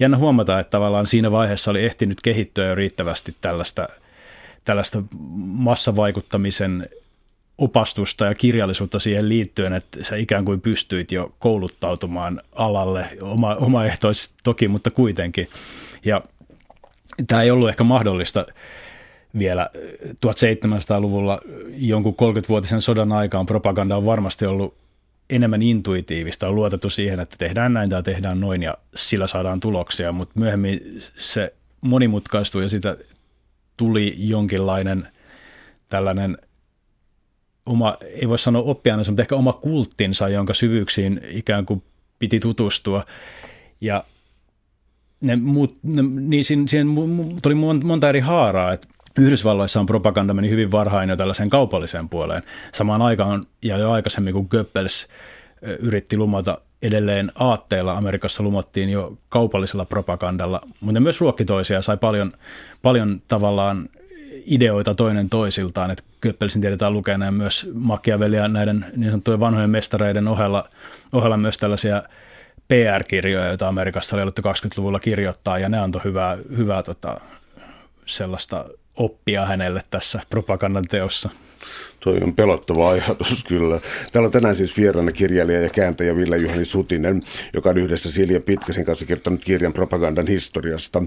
jännä huomata, että tavallaan siinä vaiheessa oli ehtinyt kehittyä jo riittävästi tällaista, tällaista massavaikuttamisen opastusta ja kirjallisuutta siihen liittyen, että sä ikään kuin pystyit jo kouluttautumaan alalle, oma, omaehtoisesti toki, mutta kuitenkin. Ja tämä ei ollut ehkä mahdollista vielä 1700-luvulla jonkun 30-vuotisen sodan aikaan propaganda on varmasti ollut enemmän intuitiivista, on luotettu siihen, että tehdään näin tai tehdään noin ja sillä saadaan tuloksia, mutta myöhemmin se monimutkaistui ja sitä tuli jonkinlainen tällainen oma, ei voi sanoa oppiaine, mutta ehkä oma kulttinsa, jonka syvyyksiin ikään kuin piti tutustua. Ja ne muut, ne, niin siihen, siihen tuli monta eri haaraa, että Yhdysvalloissa on propaganda meni hyvin varhain jo tällaiseen kaupalliseen puoleen. Samaan aikaan ja jo aikaisemmin, kun Goebbels yritti lumota edelleen aatteilla, Amerikassa lumottiin jo kaupallisella propagandalla, mutta myös ruokki toisia, sai paljon, paljon tavallaan ideoita toinen toisiltaan, että Goebbelsin tiedetään lukeneen myös Machiavellia näiden niin sanottujen vanhojen mestareiden ohella, ohella myös tällaisia PR-kirjoja, joita Amerikassa oli ollut 20-luvulla kirjoittaa, ja ne antoi hyvää, hyvää tota, sellaista oppia hänelle tässä propagandan teossa. Toi on pelottava ajatus kyllä. Täällä on tänään siis vieraana kirjailija ja kääntäjä Ville-Juhani Sutinen, joka on yhdessä Silja Pitkäsen kanssa kirjoittanut kirjan propagandan historiasta,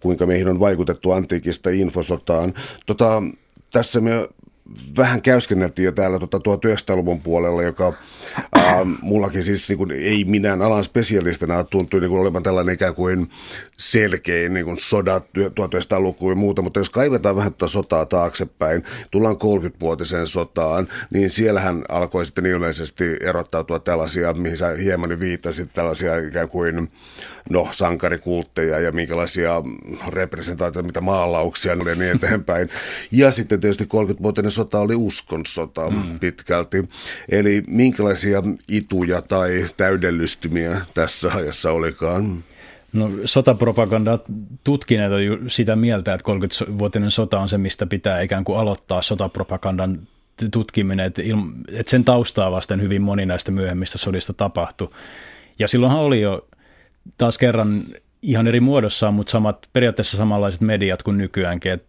kuinka meihin on vaikutettu antiikista infosotaan. Tota, tässä me vähän käyskenneltiin jo täällä tuota 1900-luvun puolella, joka ää, mullakin siis niin kuin, ei minään alan spesialistina tuntui niin kuin olevan tällainen ikään kuin selkein niin kuin sodat 1900-luku ja muuta, mutta jos kaivetaan vähän tuota sotaa taaksepäin, tullaan 30-vuotiseen sotaan, niin siellähän alkoi sitten ilmeisesti erottautua tällaisia, mihin sä hieman viittasit, tällaisia ikään kuin no, sankarikultteja ja minkälaisia representaatioita, mitä maalauksia ja niin eteenpäin. Ja sitten tietysti 30-vuotinen sota oli uskonsota mm. pitkälti. Eli minkälaisia ituja tai täydellystymiä tässä ajassa olikaan? No sotapropagandaa tutkineet on sitä mieltä, että 30-vuotinen sota on se, mistä pitää ikään kuin aloittaa sotapropagandan tutkiminen, että, ilma, että sen taustaa vasten hyvin moni näistä myöhemmistä sodista tapahtui. Ja silloinhan oli jo taas kerran ihan eri muodossaan, mutta samat, periaatteessa samanlaiset mediat kuin nykyäänkin. Et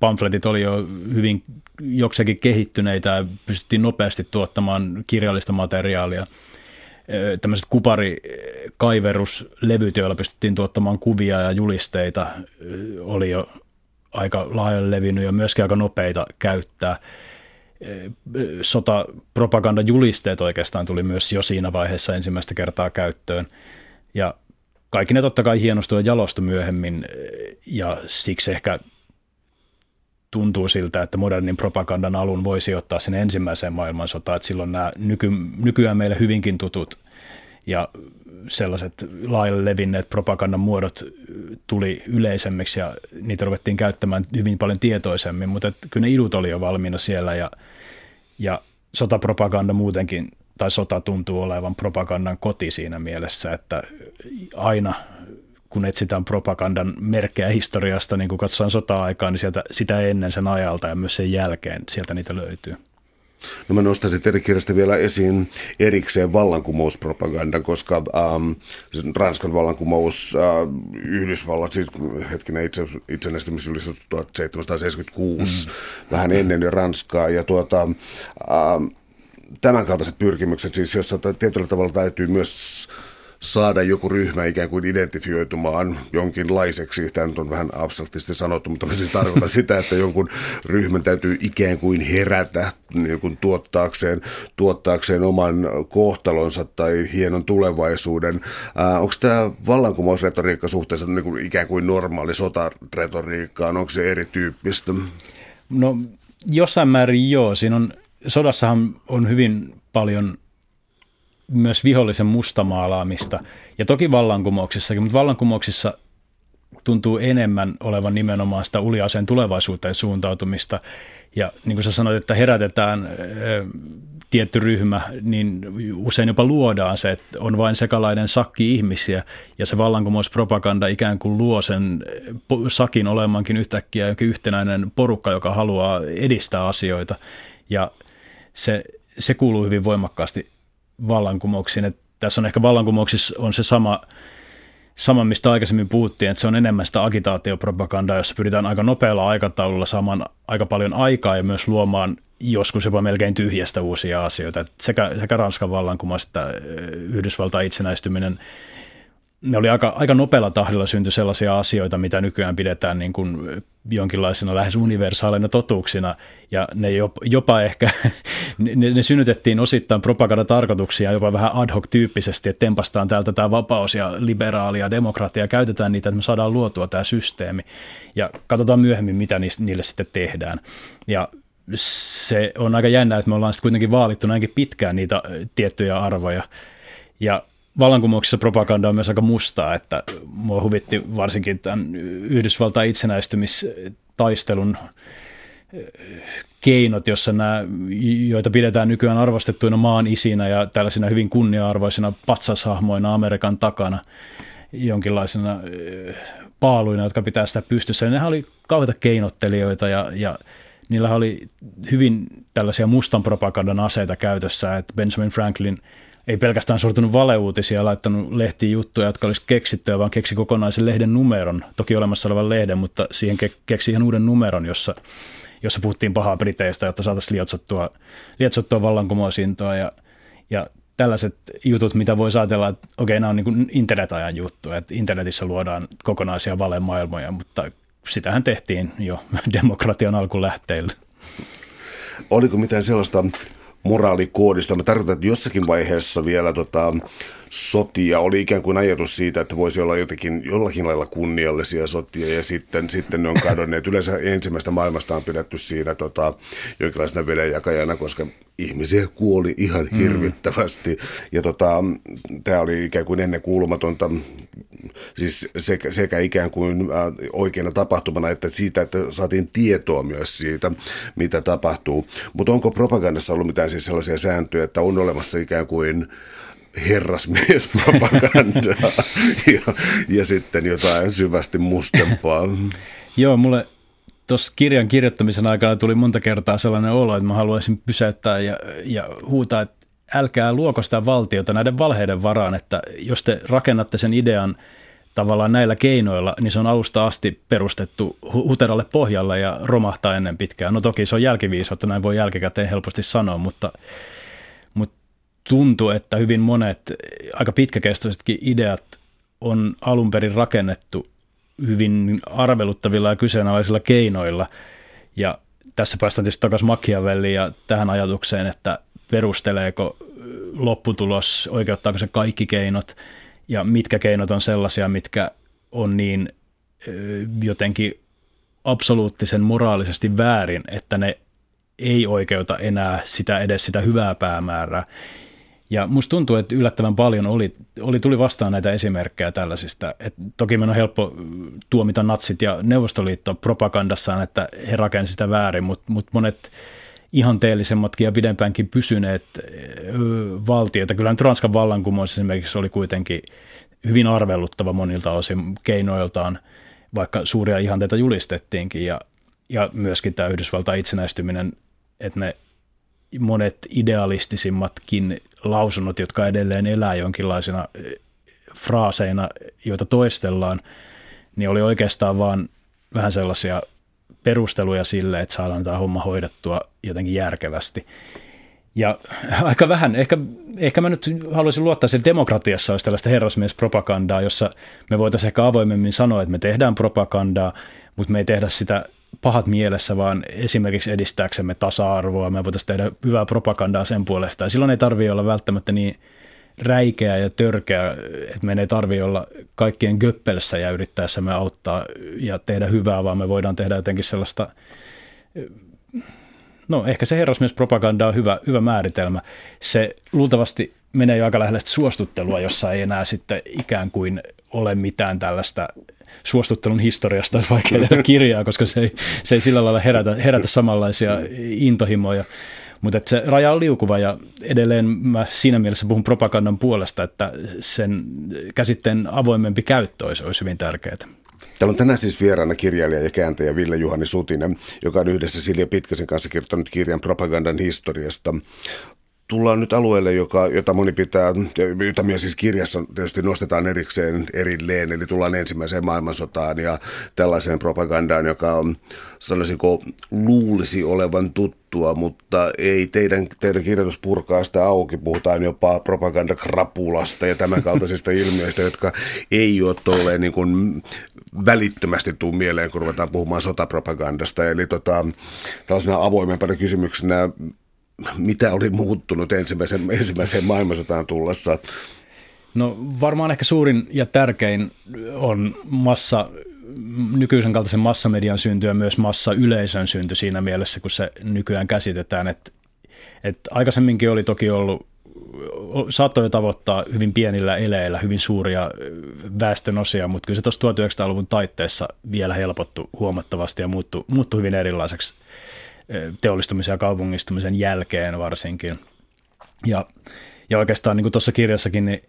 pamfletit oli jo hyvin joksekin kehittyneitä ja pystyttiin nopeasti tuottamaan kirjallista materiaalia. Tämmöiset kuparikaiveruslevyt, joilla pystyttiin tuottamaan kuvia ja julisteita, oli jo aika laajalle levinnyt ja myöskin aika nopeita käyttää. Sotapropagandajulisteet oikeastaan tuli myös jo siinä vaiheessa ensimmäistä kertaa käyttöön. Ja kaikki ne totta kai hienostui ja jalostui myöhemmin ja siksi ehkä tuntuu siltä, että modernin propagandan alun voisi ottaa sinne ensimmäiseen maailmansotaan, että silloin nämä nyky, nykyään meille hyvinkin tutut ja sellaiset laajalle levinneet propagandan muodot tuli yleisemmiksi ja niitä ruvettiin käyttämään hyvin paljon tietoisemmin, mutta kyllä ne idut oli jo valmiina siellä ja, ja sotapropaganda muutenkin tai sota tuntuu olevan propagandan koti siinä mielessä, että aina kun etsitään propagandan merkkejä historiasta, niin kun katsotaan sota-aikaa, niin sieltä, sitä ennen sen ajalta ja myös sen jälkeen sieltä niitä löytyy. No mä nostaisin teidän kirjasta vielä esiin erikseen vallankumouspropagandan, koska ähm, Ranskan vallankumous, äh, Yhdysvallat, siis hetkinen itse, itsenäistymisylistys 1776, mm. vähän ennen Ranskaa, ja tuota, ähm, tämänkaltaiset pyrkimykset, siis jossa tietyllä tavalla täytyy myös saada joku ryhmä ikään kuin identifioitumaan jonkinlaiseksi. Tämä nyt on vähän abstraktisti sanottu, mutta siis tarkoitan sitä, että jonkun ryhmän täytyy ikään kuin herätä niin kuin tuottaakseen, tuottaakseen oman kohtalonsa tai hienon tulevaisuuden. Ää, onko tämä vallankumousretoriikka suhteessa niin kuin ikään kuin normaali sotaretoriikkaan, onko se erityyppistä? No jossain määrin joo. Siinä on, sodassahan on hyvin paljon myös vihollisen mustamaalaamista. Ja toki vallankumouksissakin, mutta vallankumouksissa tuntuu enemmän olevan nimenomaan sitä uliaseen tulevaisuuteen suuntautumista. Ja niin kuin sä sanoit, että herätetään tietty ryhmä, niin usein jopa luodaan se, että on vain sekalainen sakki ihmisiä, ja se vallankumouspropaganda ikään kuin luo sen sakin olemankin yhtäkkiä jokin yhtenäinen porukka, joka haluaa edistää asioita. Ja se, se kuuluu hyvin voimakkaasti vallankumouksiin. Että tässä on ehkä vallankumouksissa on se sama, sama, mistä aikaisemmin puhuttiin, että se on enemmän sitä agitaatiopropagandaa, jossa pyritään aika nopealla aikataululla saamaan aika paljon aikaa ja myös luomaan joskus jopa melkein tyhjästä uusia asioita. Että sekä, sekä Ranskan vallankumous että Yhdysvaltain itsenäistyminen ne oli aika, aika nopealla tahdilla syntyi sellaisia asioita, mitä nykyään pidetään niin kuin jonkinlaisena lähes universaaleina totuuksina, ja ne jopa, jopa ehkä, ne, ne synnytettiin osittain propagandatarkoituksia jopa vähän ad hoc tyyppisesti, että tempastaan täältä tämä vapaus ja liberaalia demokratia, ja käytetään niitä, että me saadaan luotua tämä systeemi, ja katsotaan myöhemmin, mitä niille sitten tehdään. Ja se on aika jännä, että me ollaan sitten kuitenkin vaalittu näinkin pitkään niitä tiettyjä arvoja, ja vallankumouksessa propaganda on myös aika mustaa, että mua huvitti varsinkin tämän Yhdysvaltain itsenäistymistaistelun eh, keinot, jossa nämä, joita pidetään nykyään arvostettuina maan isinä ja tällaisina hyvin kunnia-arvoisina patsashahmoina Amerikan takana, jonkinlaisena eh, paaluina, jotka pitää sitä pystyssä. Ja nehän oli kauheita keinottelijoita ja, ja niillä oli hyvin tällaisia mustan propagandan aseita käytössä, että Benjamin Franklin – ei pelkästään sortunut valeuutisia ja laittanut lehtiin juttuja, jotka olisi keksittyä, vaan keksi kokonaisen lehden numeron, toki olemassa olevan lehden, mutta siihen ke- keksi ihan uuden numeron, jossa, jossa puhuttiin pahaa Briteistä, jotta saataisiin lietsottua, lietsottua vallankumousintoa ja, ja tällaiset jutut, mitä voi ajatella, että okei, nämä on niin internetajan juttu, että internetissä luodaan kokonaisia valemaailmoja, mutta sitähän tehtiin jo demokratian alkulähteillä. Oliko mitään sellaista moraalikoodista. Mä tarkoitan, että jossakin vaiheessa vielä tota, sotia oli ikään kuin ajatus siitä, että voisi olla jotenkin jollakin lailla kunniallisia sotia ja sitten, sitten ne on kadonneet. Yleensä ensimmäistä maailmasta on pidetty siinä tota, jonkinlaisena vedenjakajana, koska ihmisiä kuoli ihan mm. hirvittävästi. Mm. Ja tota, tämä oli ikään kuin ennen kuulumatonta, siis sekä, sekä ikään kuin äh, oikeana tapahtumana, että siitä, että saatiin tietoa myös siitä, mitä tapahtuu. Mutta onko propagandassa ollut mitään siis sellaisia sääntöjä, että on olemassa ikään kuin herrasmiespropagandaa ja, ja sitten jotain syvästi mustempaa? Joo, mulle tuossa kirjan kirjoittamisen aikana tuli monta kertaa sellainen olo, että mä haluaisin pysäyttää ja, ja huutaa, että älkää luoko sitä valtiota näiden valheiden varaan, että jos te rakennatte sen idean tavallaan näillä keinoilla, niin se on alusta asti perustettu huteralle pohjalle ja romahtaa ennen pitkään. No toki se on jälkiviisautta, näin voi jälkikäteen helposti sanoa, mutta, tuntuu, että hyvin monet aika pitkäkestoisetkin ideat on alun perin rakennettu hyvin arveluttavilla ja kyseenalaisilla keinoilla. Ja tässä päästään tietysti takaisin Machiavelliin ja tähän ajatukseen, että perusteleeko lopputulos, oikeuttaako se kaikki keinot ja mitkä keinot on sellaisia, mitkä on niin jotenkin absoluuttisen moraalisesti väärin, että ne ei oikeuta enää sitä edes sitä hyvää päämäärää. Ja musta tuntuu, että yllättävän paljon oli, oli, tuli vastaan näitä esimerkkejä tällaisista. Et toki meidän on helppo tuomita natsit ja Neuvostoliitto propagandassaan, että he rakensivat sitä väärin, mutta mut monet ihanteellisemmatkin ja pidempäänkin pysyneet valtioita. Nyt Ranskan vallankumous esimerkiksi oli kuitenkin hyvin arveluttava monilta osin keinoiltaan, vaikka suuria ihanteita julistettiinkin ja, ja myöskin tämä Yhdysvaltain itsenäistyminen, että ne monet idealistisimmatkin lausunnot, jotka edelleen elää jonkinlaisina fraaseina, joita toistellaan, niin oli oikeastaan vaan vähän sellaisia perusteluja sille, että saadaan tämä homma hoidettua jotenkin järkevästi. Ja aika vähän, ehkä, ehkä mä nyt haluaisin luottaa, että demokratiassa olisi tällaista herrasmiespropagandaa, jossa me voitaisiin ehkä avoimemmin sanoa, että me tehdään propagandaa, mutta me ei tehdä sitä pahat mielessä, vaan esimerkiksi edistääksemme tasa-arvoa, me voitaisiin tehdä hyvää propagandaa sen puolesta. Ja silloin ei tarvitse olla välttämättä niin räikeä ja törkeä, että meidän ei tarvitse olla kaikkien göppelssä ja yrittäessämme auttaa ja tehdä hyvää, vaan me voidaan tehdä jotenkin sellaista, no ehkä se herrasmiespropaganda on hyvä, hyvä määritelmä. Se luultavasti menee jo aika lähelle suostuttelua, jossa ei enää sitten ikään kuin ole mitään tällaista suostuttelun historiasta, olisi vaikea tehdä kirjaa, koska se ei, se ei sillä lailla herätä, herätä samanlaisia intohimoja. Mutta se raja on liukuva ja edelleen mä siinä mielessä puhun propagandan puolesta, että sen käsitteen avoimempi käyttö olisi, olisi hyvin tärkeää. Täällä on tänään siis vieraana kirjailija ja kääntäjä Ville Juhani Sutinen, joka on yhdessä Silja Pitkäsen kanssa kirjoittanut kirjan propagandan historiasta tullaan nyt alueelle, joka, jota moni pitää, jota myös siis kirjassa tietysti nostetaan erikseen erilleen, eli tullaan ensimmäiseen maailmansotaan ja tällaiseen propagandaan, joka on, sanoisinko, luulisi olevan tuttua, mutta ei teidän, teidän kirjoitus purkaa sitä auki. Puhutaan jopa propagandakrapulasta ja tämän kaltaisista ilmiöistä, jotka ei ole tolleen niin kuin välittömästi tuu mieleen, kun ruvetaan puhumaan sotapropagandasta. Eli tota, tällaisena avoimempana kysymyksenä, mitä oli muuttunut ensimmäisen, ensimmäiseen maailmansotaan tullessa? No varmaan ehkä suurin ja tärkein on massa, nykyisen kaltaisen massamedian synty ja myös massa yleisön synty siinä mielessä, kun se nykyään käsitetään. Että, että aikaisemminkin oli toki ollut saattoi tavoittaa hyvin pienillä eleillä hyvin suuria väestön osia, mutta kyllä se tuossa 1900-luvun taitteessa vielä helpottu huomattavasti ja muuttui, muuttui hyvin erilaiseksi teollistumisen ja kaupungistumisen jälkeen varsinkin. Ja, ja oikeastaan niin kuin tuossa kirjassakin, niin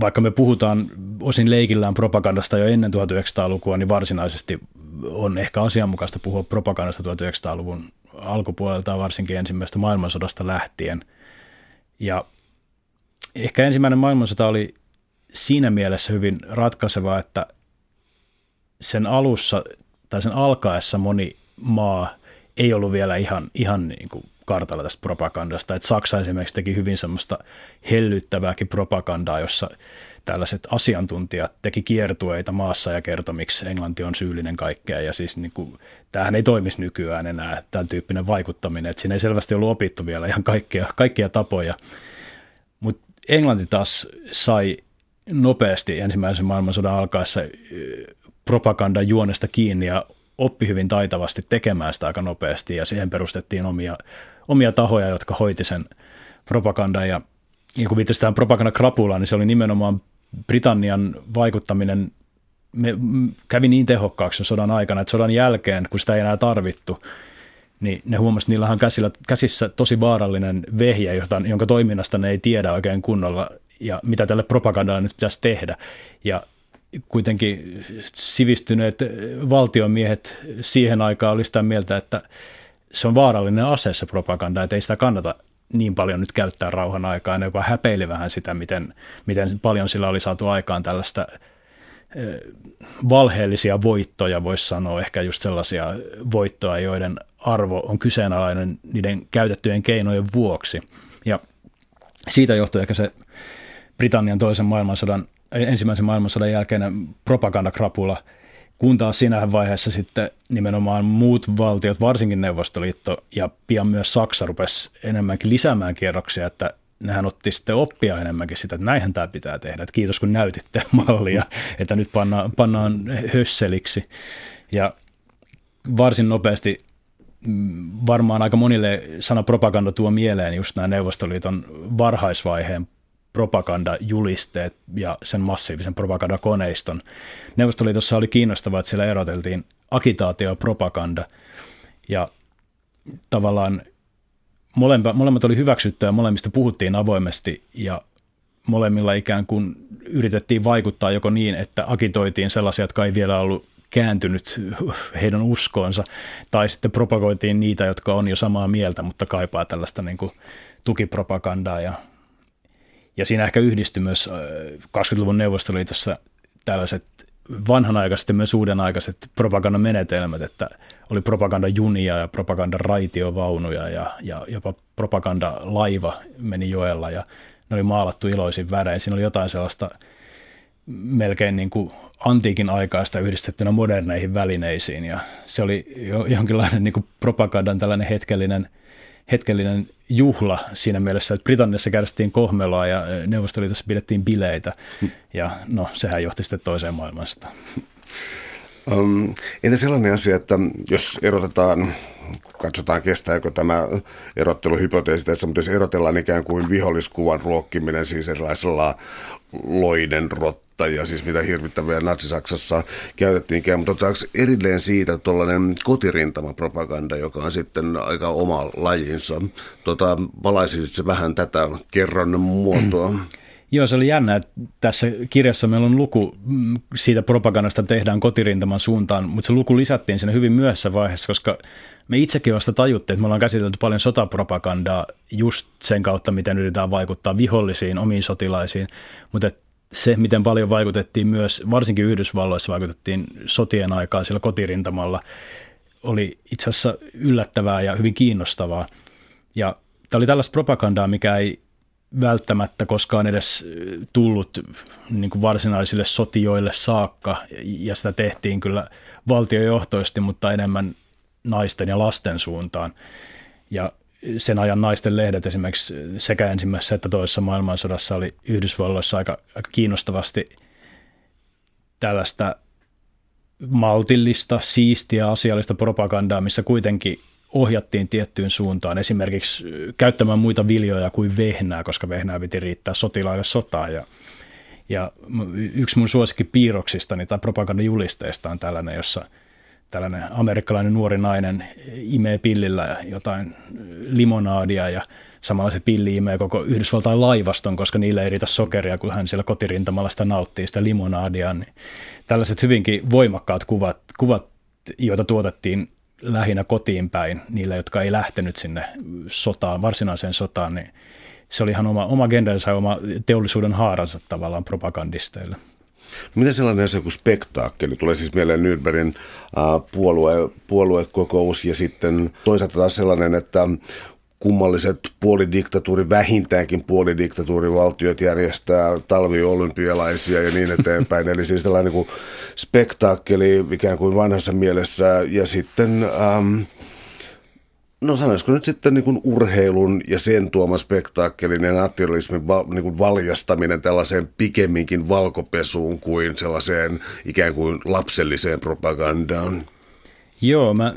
vaikka me puhutaan osin leikillään propagandasta jo ennen 1900-lukua, niin varsinaisesti on ehkä asianmukaista puhua propagandasta 1900-luvun alkupuolelta, varsinkin ensimmäisestä maailmansodasta lähtien. Ja ehkä ensimmäinen maailmansota oli siinä mielessä hyvin ratkaiseva, että sen alussa tai sen alkaessa moni maa ei ollut vielä ihan, ihan niin kuin kartalla tästä propagandasta. että Saksa esimerkiksi teki hyvin semmoista hellyttävääkin propagandaa, jossa tällaiset asiantuntijat teki kiertueita maassa ja kertoi, miksi Englanti on syyllinen kaikkea. Ja siis niin kuin, tämähän ei toimisi nykyään enää, tämän tyyppinen vaikuttaminen. Että siinä ei selvästi ollut opittu vielä ihan kaikkia, kaikkia tapoja. Mutta Englanti taas sai nopeasti ensimmäisen maailmansodan alkaessa propagandan juonesta kiinni ja oppi hyvin taitavasti tekemään sitä aika nopeasti ja siihen perustettiin omia, omia tahoja, jotka hoiti sen propagandan ja, ja kun viittasin tähän propagandakrapulaan, niin se oli nimenomaan Britannian vaikuttaminen me, kävi niin tehokkaaksi sodan aikana, että sodan jälkeen, kun sitä ei enää tarvittu, niin ne huomasivat, että niillä on käsillä, käsissä tosi vaarallinen vehje, jota, jonka toiminnasta ne ei tiedä oikein kunnolla ja mitä tälle propagandalle nyt pitäisi tehdä. Ja kuitenkin sivistyneet valtiomiehet siihen aikaan oli sitä mieltä, että se on vaarallinen ase se propaganda, että ei sitä kannata niin paljon nyt käyttää rauhan aikaa. Ne jopa häpeili vähän sitä, miten, miten paljon sillä oli saatu aikaan tällaista valheellisia voittoja, voisi sanoa, ehkä just sellaisia voittoja, joiden arvo on kyseenalainen niiden käytettyjen keinojen vuoksi. Ja siitä johtui ehkä se Britannian toisen maailmansodan ensimmäisen maailmansodan jälkeinen propagandakrapula, kun taas siinä vaiheessa sitten nimenomaan muut valtiot, varsinkin Neuvostoliitto ja pian myös Saksa rupesi enemmänkin lisäämään kierroksia, että nehän otti sitten oppia enemmänkin sitä, että näinhän tämä pitää tehdä, että kiitos kun näytitte mallia, että nyt pannaan, pannaan hösseliksi. Ja varsin nopeasti mm, varmaan aika monille sana propaganda tuo mieleen just nämä Neuvostoliiton varhaisvaiheen propagandajulisteet ja sen massiivisen propagandakoneiston. Neuvostoliitossa oli kiinnostavaa, että siellä eroteltiin agitaatio ja propaganda. Ja tavallaan molemmat, molemmat oli hyväksyttyä ja molemmista puhuttiin avoimesti ja molemmilla ikään kuin yritettiin vaikuttaa joko niin, että agitoitiin sellaisia, jotka ei vielä ollut kääntynyt heidän uskoonsa, tai sitten propagoitiin niitä, jotka on jo samaa mieltä, mutta kaipaa tällaista niin kuin tukipropagandaa. Ja, ja siinä ehkä yhdistyi myös 20-luvun Neuvostoliitossa tällaiset vanhanaikaiset ja myös uudenaikaiset propagandamenetelmät, että oli propagandajunia ja propagandaraitiovaunuja ja, ja jopa propagandalaiva meni joella ja ne oli maalattu iloisin värein. Siinä oli jotain sellaista melkein niin kuin antiikin aikaista yhdistettynä moderneihin välineisiin ja se oli jo jonkinlainen niin kuin propagandan tällainen hetkellinen, hetkellinen juhla siinä mielessä, että Britanniassa kärsittiin kohmeloa ja Neuvostoliitossa pidettiin bileitä. Ja no sehän johti sitten toiseen maailmansotaan. Um, entä sellainen asia, että jos erotetaan katsotaan kestääkö tämä erotteluhypoteesi tässä, mutta jos erotellaan ikään kuin viholliskuvan ruokkiminen siis erilaisella loinen rotta ja siis mitä hirvittäviä Natsi-Saksassa käytettiinkään, mutta otetaanko erilleen siitä tuollainen kotirintamapropaganda, joka on sitten aika oma lajinsa. Tota, se vähän tätä kerron muotoa? Joo, se oli jännä, että tässä kirjassa meillä on luku mm, siitä propagandasta tehdään kotirintaman suuntaan, mutta se luku lisättiin sinne hyvin myöhässä vaiheessa, koska me itsekin vasta tajuttiin, että me ollaan käsitelty paljon sotapropagandaa just sen kautta, miten yritetään vaikuttaa vihollisiin, omiin sotilaisiin, mutta se, miten paljon vaikutettiin myös, varsinkin Yhdysvalloissa vaikutettiin sotien aikaan siellä kotirintamalla, oli itse asiassa yllättävää ja hyvin kiinnostavaa. Ja tämä oli tällaista propagandaa, mikä ei välttämättä koskaan edes tullut niin kuin varsinaisille sotijoille saakka, ja sitä tehtiin kyllä valtiojohtoisesti, mutta enemmän naisten ja lasten suuntaan. Ja sen ajan naisten lehdet esimerkiksi sekä ensimmäisessä että toisessa maailmansodassa oli Yhdysvalloissa aika, aika kiinnostavasti tällaista maltillista, siistiä, asiallista propagandaa, missä kuitenkin ohjattiin tiettyyn suuntaan, esimerkiksi käyttämään muita viljoja kuin vehnää, koska vehnää piti riittää sotilaille sotaan. Ja, ja yksi mun suosikki piirroksistani tai propagandajulisteista on tällainen, jossa – tällainen amerikkalainen nuori nainen imee pillillä jotain limonaadia ja samalla se pilli imee koko Yhdysvaltain laivaston, koska niillä ei riitä sokeria, kun hän siellä kotirintamalla sitä nauttii sitä limonaadia. Niin tällaiset hyvinkin voimakkaat kuvat, kuvat, joita tuotettiin lähinnä kotiin päin, niille, jotka ei lähtenyt sinne sotaan, varsinaiseen sotaan, niin se oli ihan oma, oma genrensä ja oma teollisuuden haaransa tavallaan propagandisteille. Miten sellainen asia kuin spektaakkeli? Tulee siis mieleen Nürnbergin puolue, puoluekokous ja sitten toisaalta taas sellainen, että kummalliset puolidiktatuuri, vähintäänkin puolidiktatuurivaltiot järjestää talviolympialaisia ja niin eteenpäin. Eli siis tällainen niin kuin spektaakkeli ikään kuin vanhassa mielessä ja sitten... Ähm, no sanoisiko nyt sitten niin kuin urheilun ja sen tuoma spektaakkelin ja naturalismin val, niin kuin valjastaminen tällaiseen pikemminkin valkopesuun kuin sellaiseen ikään kuin lapselliseen propagandaan? Joo, mä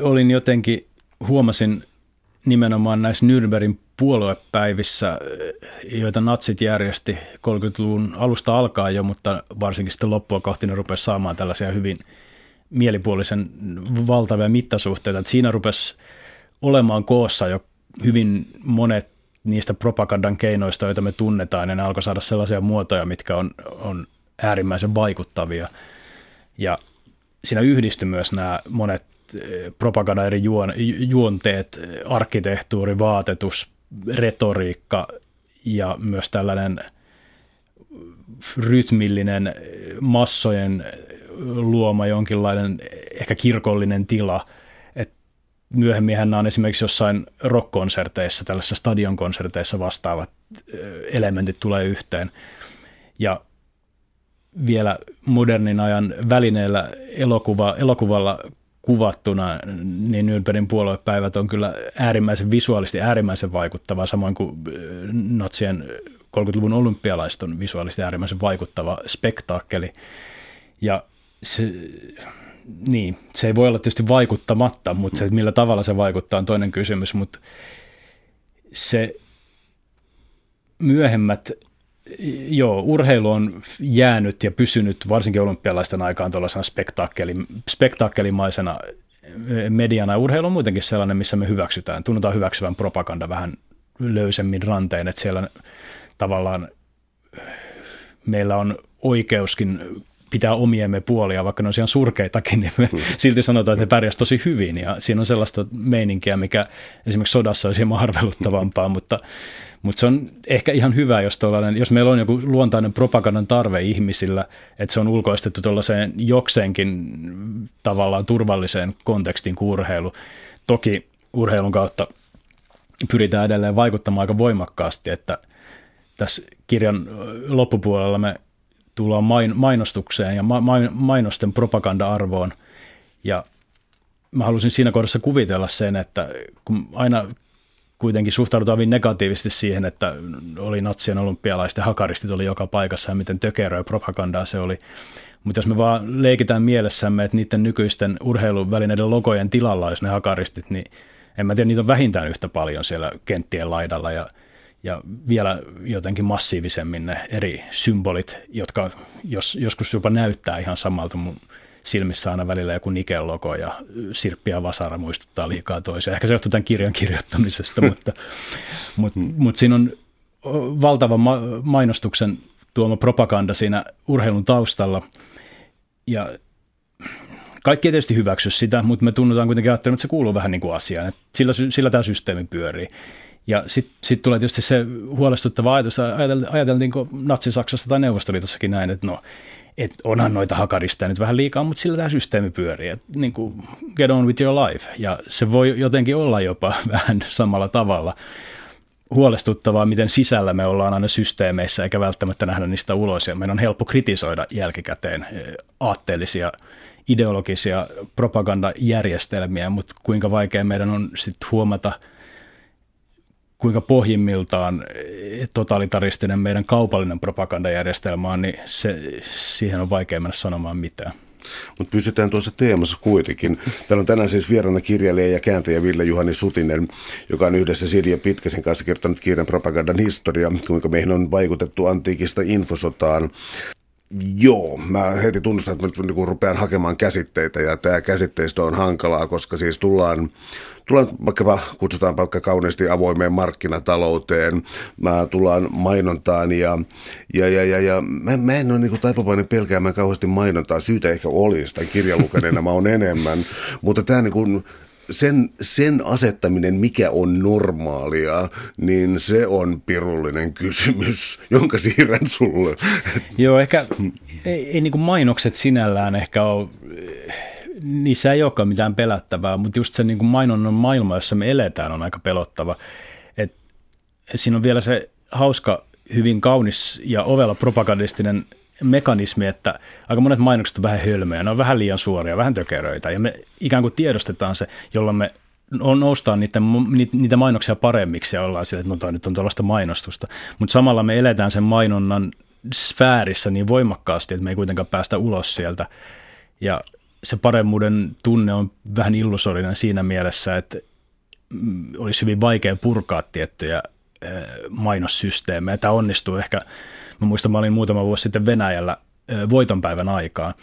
olin jotenkin, huomasin nimenomaan näissä Nürnbergin puoluepäivissä, joita natsit järjesti 30-luvun alusta alkaen jo, mutta varsinkin sitten loppua kohti ne rupesi saamaan tällaisia hyvin mielipuolisen valtavia mittasuhteita. Että siinä rupesi olemaan koossa jo hyvin monet niistä propagandan keinoista, joita me tunnetaan, ja ne alkoi saada sellaisia muotoja, mitkä on, on äärimmäisen vaikuttavia. Ja siinä yhdistyi myös nämä monet eh, propaganda eri juon, juonteet, arkkitehtuuri, vaatetus, retoriikka ja myös tällainen rytmillinen massojen luoma jonkinlainen ehkä kirkollinen tila – myöhemmin hän on esimerkiksi jossain rock-konserteissa, tällaisissa stadionkonserteissa vastaavat elementit tulee yhteen. Ja vielä modernin ajan välineellä elokuva, elokuvalla kuvattuna, niin Nürnbergin puoluepäivät on kyllä äärimmäisen visuaalisesti äärimmäisen vaikuttava, samoin kuin natsien 30-luvun olympialaiston visuaalisesti äärimmäisen vaikuttava spektaakkeli. Ja se, niin, se ei voi olla tietysti vaikuttamatta, mutta se, millä tavalla se vaikuttaa on toinen kysymys, mutta se myöhemmät, joo, urheilu on jäänyt ja pysynyt varsinkin olympialaisten aikaan tuollaisena spektaakkeli, spektaakkelimaisena mediana. Ja urheilu on muutenkin sellainen, missä me hyväksytään, tunnutaan hyväksyvän propaganda vähän löysemmin ranteen, että siellä tavallaan meillä on oikeuskin pitää omiemme puolia, vaikka ne on ihan surkeitakin, niin me mm. silti sanotaan, että ne pärjäs tosi hyvin. Ja siinä on sellaista meininkiä, mikä esimerkiksi sodassa olisi hieman arveluttavampaa, mutta, mutta se on ehkä ihan hyvä, jos, jos meillä on joku luontainen propagandan tarve ihmisillä, että se on ulkoistettu tuollaiseen jokseenkin tavallaan turvalliseen kontekstiin kuin urheilu. Toki urheilun kautta pyritään edelleen vaikuttamaan aika voimakkaasti, että tässä kirjan loppupuolella me tullaan mainostukseen ja mainosten propaganda-arvoon. Ja mä halusin siinä kohdassa kuvitella sen, että kun aina kuitenkin suhtaudutaan hyvin negatiivisesti siihen, että oli natsien olympialaisten hakaristit oli joka paikassa ja miten tökeröä propagandaa se oli. Mutta jos me vaan leikitään mielessämme, että niiden nykyisten urheiluvälineiden logojen tilalla olisi ne hakaristit, niin en mä tiedä, niitä on vähintään yhtä paljon siellä kenttien laidalla ja, ja vielä jotenkin massiivisemmin ne eri symbolit, jotka jos, joskus jopa näyttää ihan samalta mun silmissä aina välillä joku Nikel logo ja Sirppi ja Vasara muistuttaa liikaa toisia. Ehkä se johtuu tämän kirjan kirjoittamisesta, mutta, mutta, mutta siinä on valtava ma- mainostuksen tuoma propaganda siinä urheilun taustalla. Ja kaikki ei tietysti hyväksy sitä, mutta me tunnutaan kuitenkin ajattelemaan, että se kuuluu vähän niin kuin asiaan. Että sillä, sillä tämä systeemi pyörii. Ja sitten sit tulee tietysti se huolestuttava ajatus, ajateltiinko Natsi-Saksassa tai Neuvostoliitossakin näin, että no, et onhan noita hakarista nyt vähän liikaa, mutta sillä tämä systeemi pyörii. Et niin kuin get on with your life. Ja se voi jotenkin olla jopa vähän samalla tavalla huolestuttavaa, miten sisällä me ollaan aina systeemeissä, eikä välttämättä nähdä niistä ulos. Ja meidän on helppo kritisoida jälkikäteen eh, aatteellisia, ideologisia propagandajärjestelmiä, mutta kuinka vaikea meidän on sitten huomata – kuinka pohjimmiltaan totalitaristinen meidän kaupallinen propagandajärjestelmä on, niin se, siihen on vaikea mennä sanomaan mitään. Mutta pysytään tuossa teemassa kuitenkin. Täällä on tänään siis vieraana kirjailija ja kääntäjä Ville Juhani Sutinen, joka on yhdessä Silja Pitkäsen kanssa kirjoittanut kirjan Propagandan historia, kuinka meihin on vaikutettu antiikista infosotaan. Joo, mä heti tunnustan, että mä niin rupean hakemaan käsitteitä ja tämä käsitteistö on hankalaa, koska siis tullaan tullaan vaikkapa, kutsutaan vaikka kauniisti avoimeen markkinatalouteen, mä tullaan mainontaan ja, ja, ja, ja, ja mä, mä en ole niin taipuvainen pelkäämään kauheasti mainontaa, syytä ehkä olisi, tai kirjalukeneena mä oon enemmän, mutta tämä niin kuin, sen, sen asettaminen, mikä on normaalia, niin se on pirullinen kysymys, jonka siirrän sulle. Joo, ehkä ei, ei niin mainokset sinällään ehkä ole niissä ei olekaan mitään pelättävää, mutta just se niin kuin mainonnan maailma, jossa me eletään, on aika pelottava. Et siinä on vielä se hauska, hyvin kaunis ja ovella propagandistinen mekanismi, että aika monet mainokset on vähän hölmöjä, ne on vähän liian suoria, vähän tökeröitä, ja me ikään kuin tiedostetaan se, jolloin me on noustaan niitä, niitä mainoksia paremmiksi ja ollaan sillä, että no nyt on tuollaista mainostusta. Mutta samalla me eletään sen mainonnan sfäärissä niin voimakkaasti, että me ei kuitenkaan päästä ulos sieltä. Ja se paremmuuden tunne on vähän illusorinen siinä mielessä, että mm, olisi hyvin vaikea purkaa tiettyjä mainossysteemejä. Tämä onnistuu ehkä, mä muistan, mä olin muutama vuosi sitten Venäjällä voitonpäivän aikaa,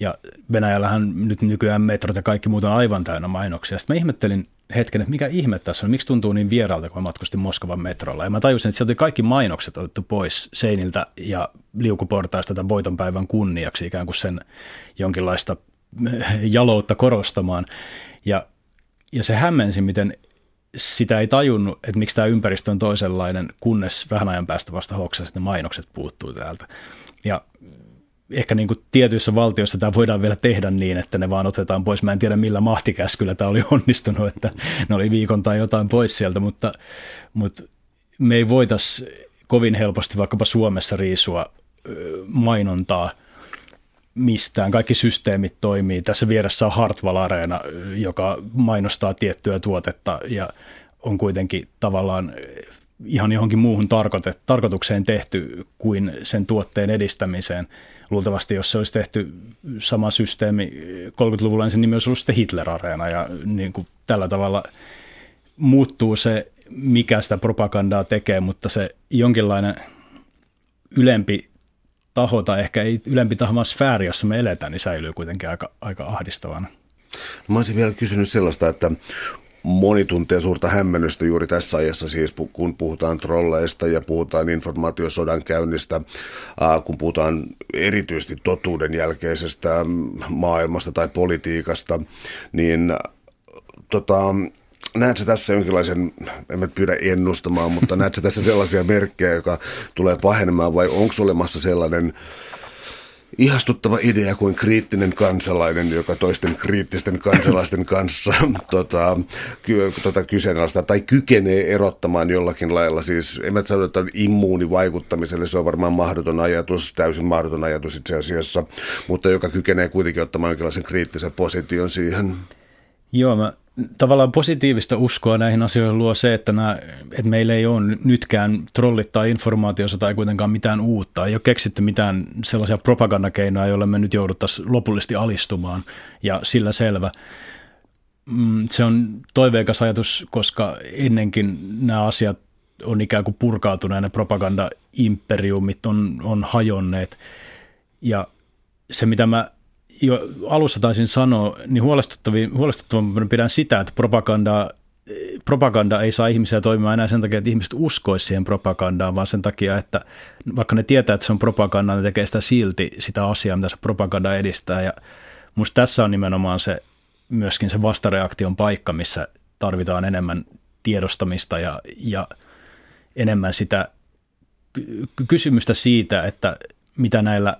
ja Venäjällähän nyt nykyään metrot ja kaikki muut on aivan täynnä mainoksia. Sitten mä ihmettelin hetken, että mikä ihme tässä on, miksi tuntuu niin vieraalta, kun mä matkustin Moskovan metrolla. Ja mä tajusin, että sieltä oli kaikki mainokset otettu pois seiniltä ja liukuportaista tämän voitonpäivän kunniaksi, ikään kuin sen jonkinlaista jaloutta korostamaan. Ja, ja se hämmensi, miten sitä ei tajunnut, että miksi tämä ympäristö on toisenlainen, kunnes vähän ajan päästä vasta hoksasi, että ne mainokset puuttuu täältä. Ja ehkä niin kuin tietyissä valtioissa tämä voidaan vielä tehdä niin, että ne vaan otetaan pois. Mä en tiedä millä mahtikäskyllä tämä oli onnistunut, että ne oli viikon tai jotain pois sieltä, mutta, mutta me ei voitaisi kovin helposti vaikkapa Suomessa riisua mainontaa – mistään. Kaikki systeemit toimii. Tässä vieressä on Hartwall Arena, joka mainostaa tiettyä tuotetta ja on kuitenkin tavallaan ihan johonkin muuhun tarkoitukseen tehty kuin sen tuotteen edistämiseen. Luultavasti, jos se olisi tehty sama systeemi 30-luvulla, niin sen nimi olisi ollut sitten Hitler-areena ja niin kuin tällä tavalla muuttuu se, mikä sitä propagandaa tekee, mutta se jonkinlainen ylempi taho tai ehkä ei ylempi taho, vaan sfääri, jossa me eletään, niin säilyy kuitenkin aika, aika ahdistavana. Mä olisin vielä kysynyt sellaista, että moni tuntee suurta hämmennystä juuri tässä ajassa, siis kun puhutaan trolleista ja puhutaan informaatiosodan käynnistä, kun puhutaan erityisesti totuuden jälkeisestä maailmasta tai politiikasta, niin tota, näetkö tässä jonkinlaisen, en mä pyydä ennustamaan, mutta näetkö tässä sellaisia merkkejä, joka tulee pahenemaan vai onko olemassa sellainen ihastuttava idea kuin kriittinen kansalainen, joka toisten kriittisten kansalaisten kanssa tota, ky, tota, kyseenalaista tai kykenee erottamaan jollakin lailla. Siis en mä sano, että on immuuni vaikuttamiselle, se on varmaan mahdoton ajatus, täysin mahdoton ajatus itse asiassa, mutta joka kykenee kuitenkin ottamaan jonkinlaisen kriittisen position siihen. Joo, mä tavallaan positiivista uskoa näihin asioihin luo se, että, nämä, että meillä ei ole nytkään trollittaa informaatiossa tai kuitenkaan mitään uutta. Ei ole keksitty mitään sellaisia propagandakeinoja, joilla me nyt jouduttaisiin lopullisesti alistumaan ja sillä selvä. Mm, se on toiveikas ajatus, koska ennenkin nämä asiat on ikään kuin purkautuneet, ne propaganda-imperiumit on, on hajonneet. Ja se, mitä mä jo alussa taisin sanoa, niin huolestuttavammin pidän sitä, että propaganda, propaganda ei saa ihmisiä toimimaan enää sen takia, että ihmiset uskoisivat siihen propagandaan, vaan sen takia, että vaikka ne tietää, että se on propaganda, ne tekee sitä silti sitä asiaa, mitä se propaganda edistää. Ja musta tässä on nimenomaan se myöskin se vastareaktion paikka, missä tarvitaan enemmän tiedostamista ja, ja enemmän sitä kysymystä siitä, että mitä näillä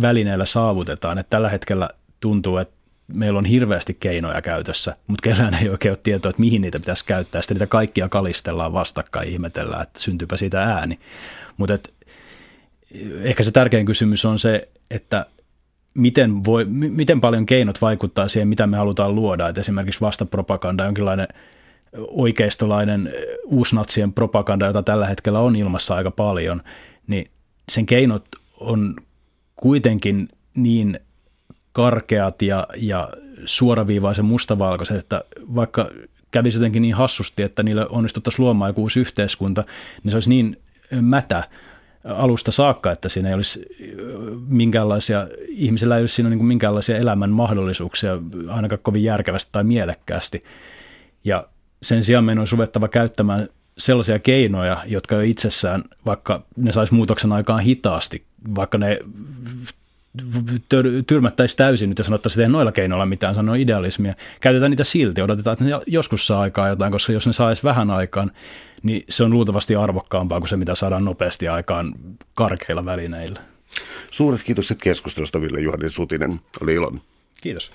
välineillä saavutetaan. Että tällä hetkellä tuntuu, että meillä on hirveästi keinoja käytössä, mutta kellään ei oikein ole tietoa, että mihin niitä pitäisi käyttää. Sitten niitä kaikkia kalistellaan vastakkain, ihmetellään, että syntyypä siitä ääni. Mutta ehkä se tärkein kysymys on se, että miten, voi, miten paljon keinot vaikuttaa siihen, mitä me halutaan luoda. Että esimerkiksi vastapropaganda, jonkinlainen oikeistolainen uusnatsien propaganda, jota tällä hetkellä on ilmassa aika paljon, niin sen keinot on kuitenkin niin karkeat ja, ja suoraviivaisen mustavalkoiset, että vaikka kävisi jotenkin niin hassusti, että niille onnistuttaisiin luomaan joku uusi yhteiskunta, niin se olisi niin mätä alusta saakka, että siinä ei olisi minkäänlaisia, ihmisillä ei olisi siinä niin minkäänlaisia elämän mahdollisuuksia, ainakaan kovin järkevästi tai mielekkäästi. Ja sen sijaan meidän olisi ruvettava käyttämään sellaisia keinoja, jotka jo itsessään, vaikka ne saisi muutoksen aikaan hitaasti, vaikka ne tyrmättäisi täysin nyt ja sanottaisiin, että noilla keinoilla mitään sanoa idealismia. Käytetään niitä silti, odotetaan, että ne joskus saa aikaa jotain, koska jos ne saisi vähän aikaan, niin se on luultavasti arvokkaampaa kuin se, mitä saadaan nopeasti aikaan karkeilla välineillä. Suuret kiitokset keskustelusta Ville Juhani Sutinen. Oli ilo. Kiitos.